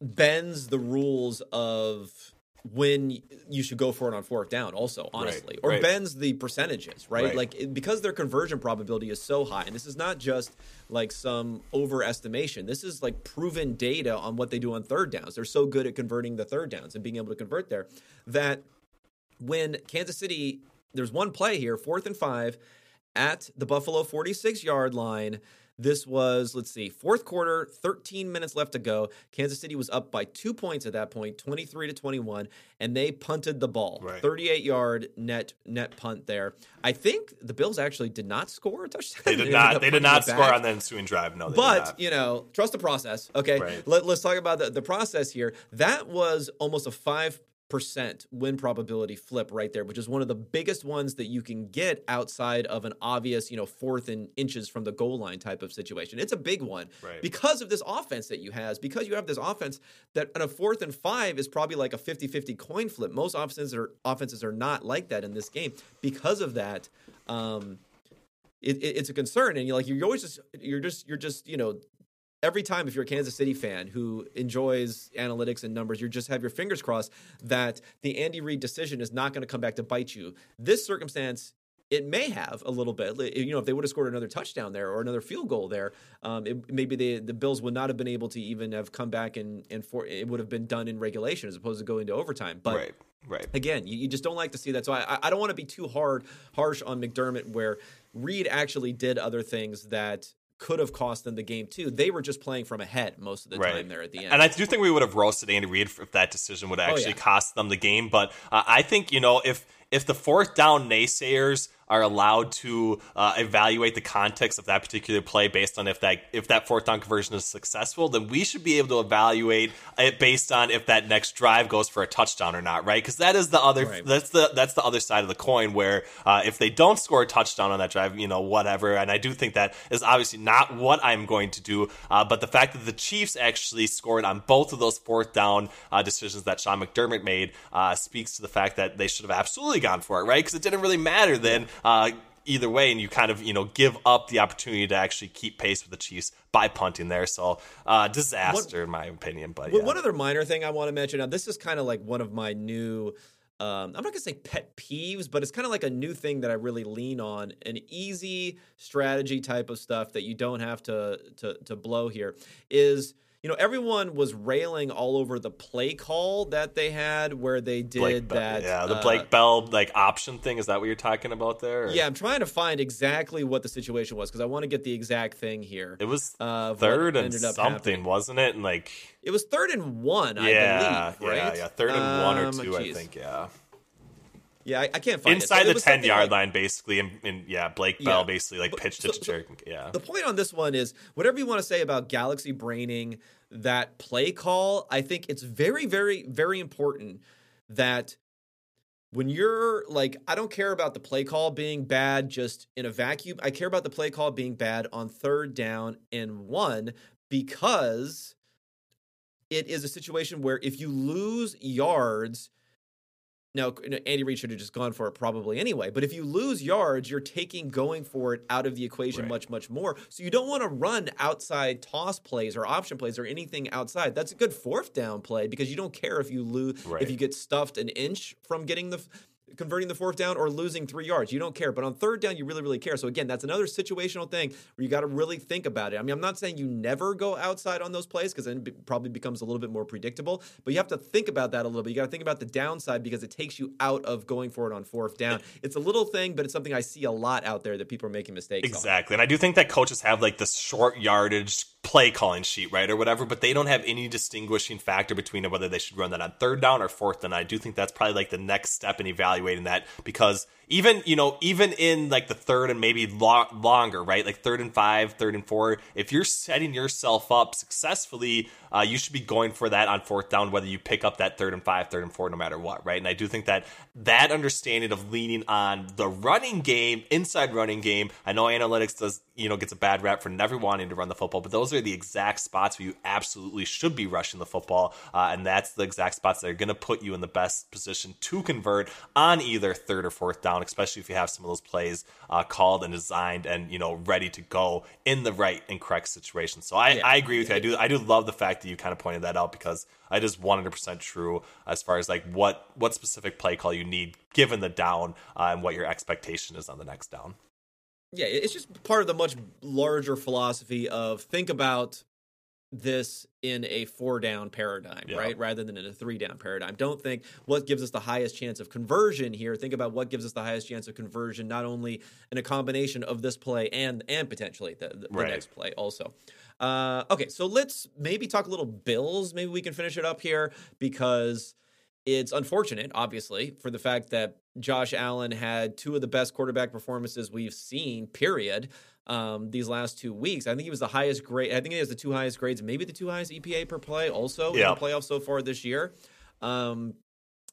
bends the rules of when you should go for it on fourth down also honestly right, or right. bends the percentages right, right. like it, because their conversion probability is so high and this is not just like some overestimation this is like proven data on what they do on third downs they're so good at converting the third downs and being able to convert there that when kansas city there's one play here fourth and five at the buffalo 46 yard line this was, let's see, fourth quarter, 13 minutes left to go. Kansas City was up by two points at that point, 23 to 21, and they punted the ball. Right. 38 yard net net punt there. I think the Bills actually did not score a touchdown. They did they not. They did not score on the ensuing drive. No, but you know, trust the process. Okay, right. Let, us talk about the, the process here. That was almost a five percent win probability flip right there, which is one of the biggest ones that you can get outside of an obvious, you know, fourth and inches from the goal line type of situation. It's a big one right. because of this offense that you has, because you have this offense that on a fourth and five is probably like a 50-50 coin flip. Most offenses are offenses are not like that in this game. Because of that, um, it, it, it's a concern, and you're like you're always just you're just you're just you know every time if you're a Kansas City fan who enjoys analytics and numbers, you just have your fingers crossed that the Andy Reid decision is not going to come back to bite you. This circumstance it may have a little bit. You know, if they would have scored another touchdown there or another field goal there, um, it, maybe the the Bills would not have been able to even have come back and and for it would have been done in regulation as opposed to going to overtime. But right. Right. Again, you, you just don't like to see that. So I, I don't want to be too hard, harsh on McDermott, where Reid actually did other things that could have cost them the game too. They were just playing from ahead most of the right. time there at the end. And I do think we would have roasted Andy Reid if that decision would actually oh, yeah. cost them the game. But uh, I think you know if if the fourth down naysayers are allowed to uh, evaluate the context of that particular play based on if that if that fourth down conversion is successful, then we should be able to evaluate it based on if that next drive goes for a touchdown or not, right? Because that is the other right. that's the that's the other side of the coin where uh, if they don't score a touchdown on that drive, you know, whatever. And I do think that is obviously not what I'm going to do, uh, but the fact that the Chiefs actually scored on both of those fourth down uh, decisions that Sean McDermott made uh, speaks to the fact that they should have absolutely gone for it, right? Because it didn't really matter then uh, either way, and you kind of you know give up the opportunity to actually keep pace with the Chiefs by punting there. So uh, disaster, one, in my opinion. But yeah. one other minor thing I want to mention now, this is kind of like one of my new. Um, I'm not gonna say pet peeves, but it's kind of like a new thing that I really lean on. An easy strategy type of stuff that you don't have to to, to blow here is you know, everyone was railing all over the play call that they had where they did Blake that. yeah, the Blake uh, Bell like option thing. Is that what you're talking about there? Or? Yeah, I'm trying to find exactly what the situation was because I want to get the exact thing here. It was uh, third and something, happening. wasn't it? And like it was third and one. Yeah, I believe, right? Yeah, yeah, third and um, one or um, two. Geez. I think. Yeah. Yeah, I, I can't find it. inside it. the ten yard like, line, basically, and, and, yeah, Blake Bell yeah, basically like pitched it to Jerry. Yeah. The point on this one is whatever you want to say about Galaxy braining that play call. I think it's very, very, very important that when you're like, I don't care about the play call being bad just in a vacuum. I care about the play call being bad on third down and one because it is a situation where if you lose yards now, Andy Reid should have just gone for it probably anyway. But if you lose yards, you're taking going for it out of the equation right. much, much more. So you don't want to run outside toss plays or option plays or anything outside. That's a good fourth down play because you don't care if you lose right. if you get stuffed an inch from getting the converting the fourth down or losing three yards. You don't care. But on third down, you really, really care. So again, that's another situational thing where you got to really think about it. I mean, I'm not saying you never go outside on those plays because then it probably becomes a little bit more predictable. But you have to think about that a little bit. You got to think about the downside because it takes you out of going for it on fourth down. It's a little thing, but it's something I see a lot out there that people are making mistakes. Exactly, on. and I do think that coaches have like this short yardage play calling sheet, right, or whatever, but they don't have any distinguishing factor between whether they should run that on third down or fourth down. I do think that's probably like the next step in evaluating that because even you know even in like the third and maybe lo- longer right? Like third and five third and four. If you're setting yourself up successfully uh, you should be going for that on fourth down whether you pick up that third and five third and four no matter what right? And i do think that that understanding of leaning on the running game inside running game i know analytics does you know gets a bad rap for never wanting to run the football but those are the exact spots where you absolutely should be rushing the football uh, and that's the exact spots that are going to put you in the best position to convert on either third or fourth down down, especially if you have some of those plays uh, called and designed and you know ready to go in the right and correct situation. So I, yeah. I agree with you. I do I do love the fact that you kind of pointed that out because I it is 100% true as far as like what what specific play call you need given the down uh, and what your expectation is on the next down. Yeah, it's just part of the much larger philosophy of think about this in a four down paradigm, yeah. right? Rather than in a three down paradigm. Don't think what gives us the highest chance of conversion here. Think about what gives us the highest chance of conversion, not only in a combination of this play and and potentially the, the, right. the next play also. Uh, okay, so let's maybe talk a little Bills. Maybe we can finish it up here because it's unfortunate, obviously, for the fact that Josh Allen had two of the best quarterback performances we've seen, period um, these last two weeks. I think he was the highest grade. I think he has the two highest grades, maybe the two highest EPA per play, also yeah. in the playoffs so far this year. Um,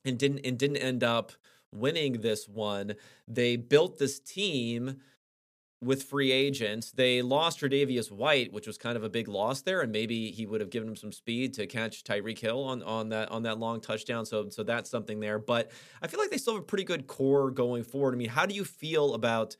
and didn't and didn't end up winning this one. They built this team with free agents. They lost Tre'Davious White, which was kind of a big loss there, and maybe he would have given him some speed to catch Tyreek Hill on, on that on that long touchdown. So so that's something there. But I feel like they still have a pretty good core going forward. I mean, how do you feel about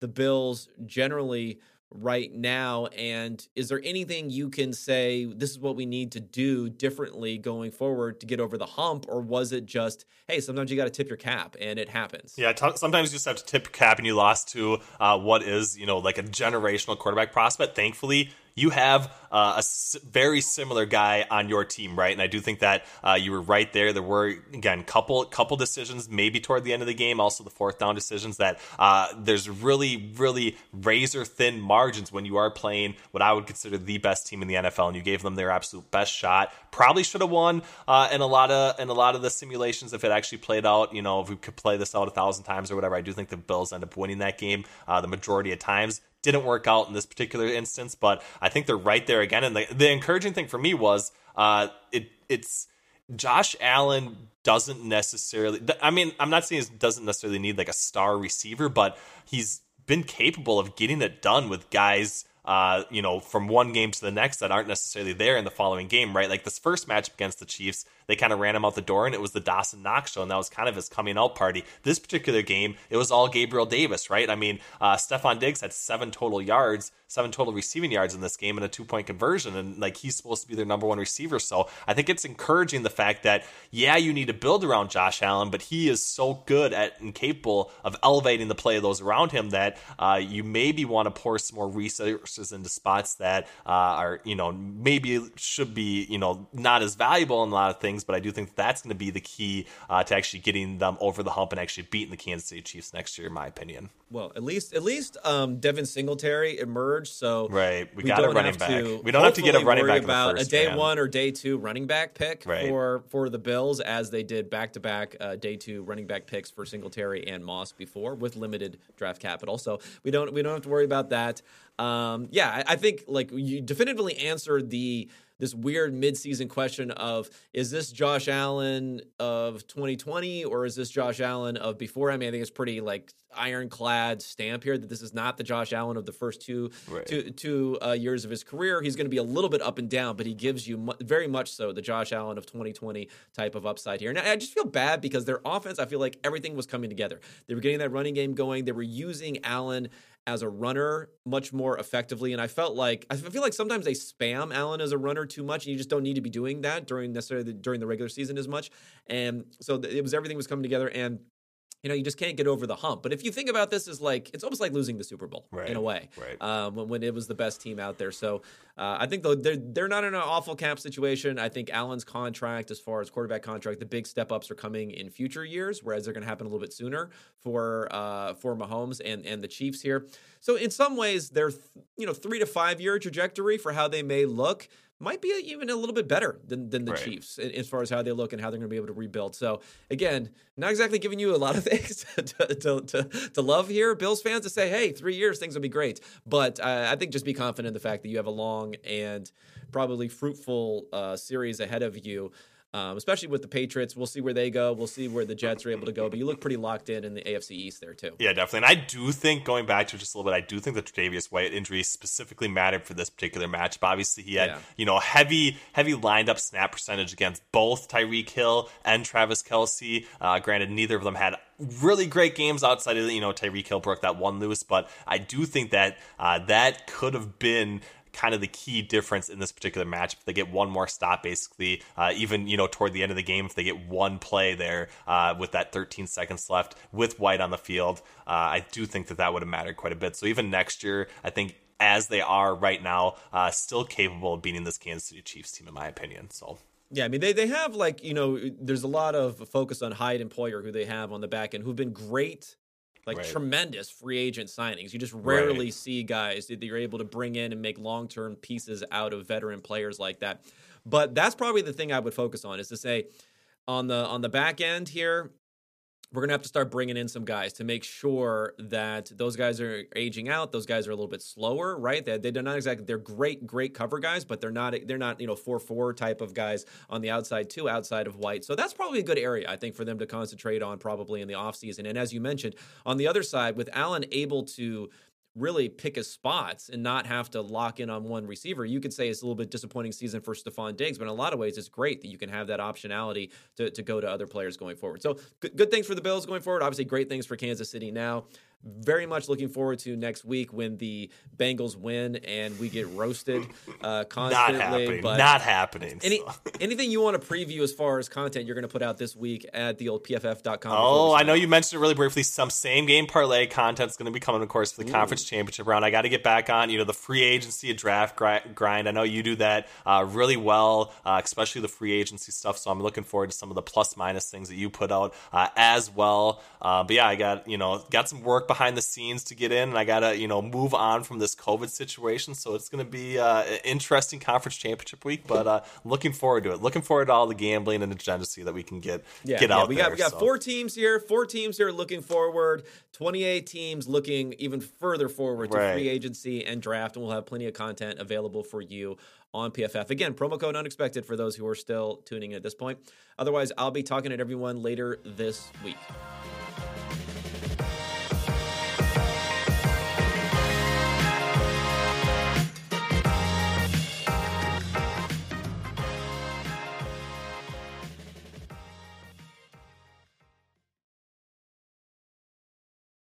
the Bills generally right now? And is there anything you can say, this is what we need to do differently going forward to get over the hump? Or was it just, hey, sometimes you got to tip your cap and it happens? Yeah, t- sometimes you just have to tip your cap and you lost to uh, what is, you know, like a generational quarterback prospect. Thankfully, you have uh, a very similar guy on your team, right? And I do think that uh, you were right there. There were again couple couple decisions, maybe toward the end of the game, also the fourth down decisions. That uh, there's really really razor thin margins when you are playing what I would consider the best team in the NFL, and you gave them their absolute best shot. Probably should have won uh, in a lot of in a lot of the simulations if it actually played out. You know, if we could play this out a thousand times or whatever, I do think the Bills end up winning that game uh, the majority of times didn't work out in this particular instance, but I think they're right there again. And the, the encouraging thing for me was uh, it it's Josh Allen doesn't necessarily. I mean, I'm not saying he doesn't necessarily need like a star receiver, but he's been capable of getting it done with guys uh, you know, from one game to the next that aren't necessarily there in the following game, right? Like this first matchup against the Chiefs, they kind of ran him out the door, and it was the Dawson Knox show, and that was kind of his coming out party. This particular game, it was all Gabriel Davis, right? I mean, uh, Stefon Diggs had seven total yards, seven total receiving yards in this game, and a two point conversion, and like he's supposed to be their number one receiver. So I think it's encouraging the fact that yeah, you need to build around Josh Allen, but he is so good at and capable of elevating the play of those around him that uh, you maybe want to pour some more resources into spots that uh, are you know maybe should be you know not as valuable in a lot of things, but I do think that's going to be the key uh, to actually getting them over the hump and actually beating the Kansas City Chiefs next year, in my opinion. Well, at least at least um, Devin Singletary emerged, so right, we, we got a running back. We don't have to get a running back about first, a day man. one or day two running back pick right. for for the Bills, as they did back to back day two running back picks for Singletary and Moss before with limited draft capital. So we don't we don't have to worry about that. Um, yeah, I, I think like you definitively answered the this weird midseason question of is this Josh Allen of 2020 or is this Josh Allen of before? I mean, I think it's pretty like ironclad stamp here that this is not the Josh Allen of the first two right. two, two uh, years of his career. He's going to be a little bit up and down, but he gives you mu- very much so the Josh Allen of 2020 type of upside here. And I just feel bad because their offense, I feel like everything was coming together. They were getting that running game going. They were using Allen as a runner much more effectively. And I felt like I feel like sometimes they spam Allen as a runner too much, and you just don't need to be doing that during necessarily the, during the regular season as much. And so it was everything was coming together and you know, you just can't get over the hump. But if you think about this as like, it's almost like losing the Super Bowl right, in a way, right? Um, when, when, it was the best team out there. So uh, I think though they're they're not in an awful cap situation. I think Allen's contract, as far as quarterback contract, the big step ups are coming in future years, whereas they're going to happen a little bit sooner for uh, for Mahomes and and the Chiefs here. So in some ways, they're th- you know three to five year trajectory for how they may look might be even a little bit better than, than the right. Chiefs as far as how they look and how they're going to be able to rebuild. So again, not exactly giving you a lot of things to, to, to, to love here, Bills fans, to say, hey, three years, things will be great. But uh, I think just be confident in the fact that you have a long and probably fruitful uh, series ahead of you um, especially with the Patriots. We'll see where they go. We'll see where the Jets are able to go. But you look pretty locked in in the AFC East there too. Yeah, definitely. And I do think going back to just a little bit, I do think the Tre'Davious White injury specifically mattered for this particular match. But obviously, he had yeah. you know heavy, heavy lined up snap percentage against both Tyreek Hill and Travis Kelce. Uh, granted, neither of them had really great games outside of you know Tyreek Hill broke that one loose, but I do think that uh, that could have been kind of the key difference in this particular match. If they get one more stop, basically, uh, even you know toward the end of the game, if they get one play there uh, with that 13 seconds left with White on the field, uh, I do think that that would have mattered quite a bit. So even next year, I think as they are right now, uh, still capable of beating this Kansas City Chiefs team, in my opinion. So. Yeah, I mean they they have like you know there's a lot of focus on Hyde and Poyer who they have on the back end who've been great like right. tremendous free agent signings. You just rarely right. see guys that you're able to bring in and make long term pieces out of veteran players like that. But that's probably the thing I would focus on is to say on the on the back end here, we're going to have to start bringing in some guys to make sure that those guys are aging out. Those guys are a little bit slower, right? They, they're not exactly they're great, great cover guys, but they're not they're not you know four four type of guys on the outside too, outside of White. So that's probably a good area I think for them to concentrate on probably in the offseason. And as you mentioned, on the other side, with Allen able to really pick his spots and not have to lock in on one receiver. You could say it's a little bit disappointing season for Stefon Diggs, but in a lot of ways, it's great that you can have that optionality to, to go to other players going forward. So good, good things for the Bills going forward. Obviously, great things for Kansas City now very much looking forward to next week when the Bengals win and we get roasted uh, constantly. Not happening. But Not happening. Any, anything you want to preview as far as content you're going to put out this week at the old PFF.com? Oh, I know you mentioned it really briefly. Some same game parlay content is going to be coming, of course, for the Ooh. conference championship round. I got to get back on, you know, the free agency draft grind. I know you do that uh, really well, uh, especially the free agency stuff. So I'm looking forward to some of the plus minus things that you put out uh, as well. Uh, but yeah, I got you know got some work behind the scenes to get in, and I gotta you know move on from this COVID situation. So it's gonna be uh, an interesting conference championship week, but uh, looking forward to it. Looking forward to all the gambling and the agency that we can get yeah, get yeah, out. We there, got we got so. four teams here. Four teams here looking forward. Twenty eight teams looking even further forward to right. free agency and draft, and we'll have plenty of content available for you on PFF. Again, promo code unexpected for those who are still tuning in at this point. Otherwise, I'll be talking to everyone later this week.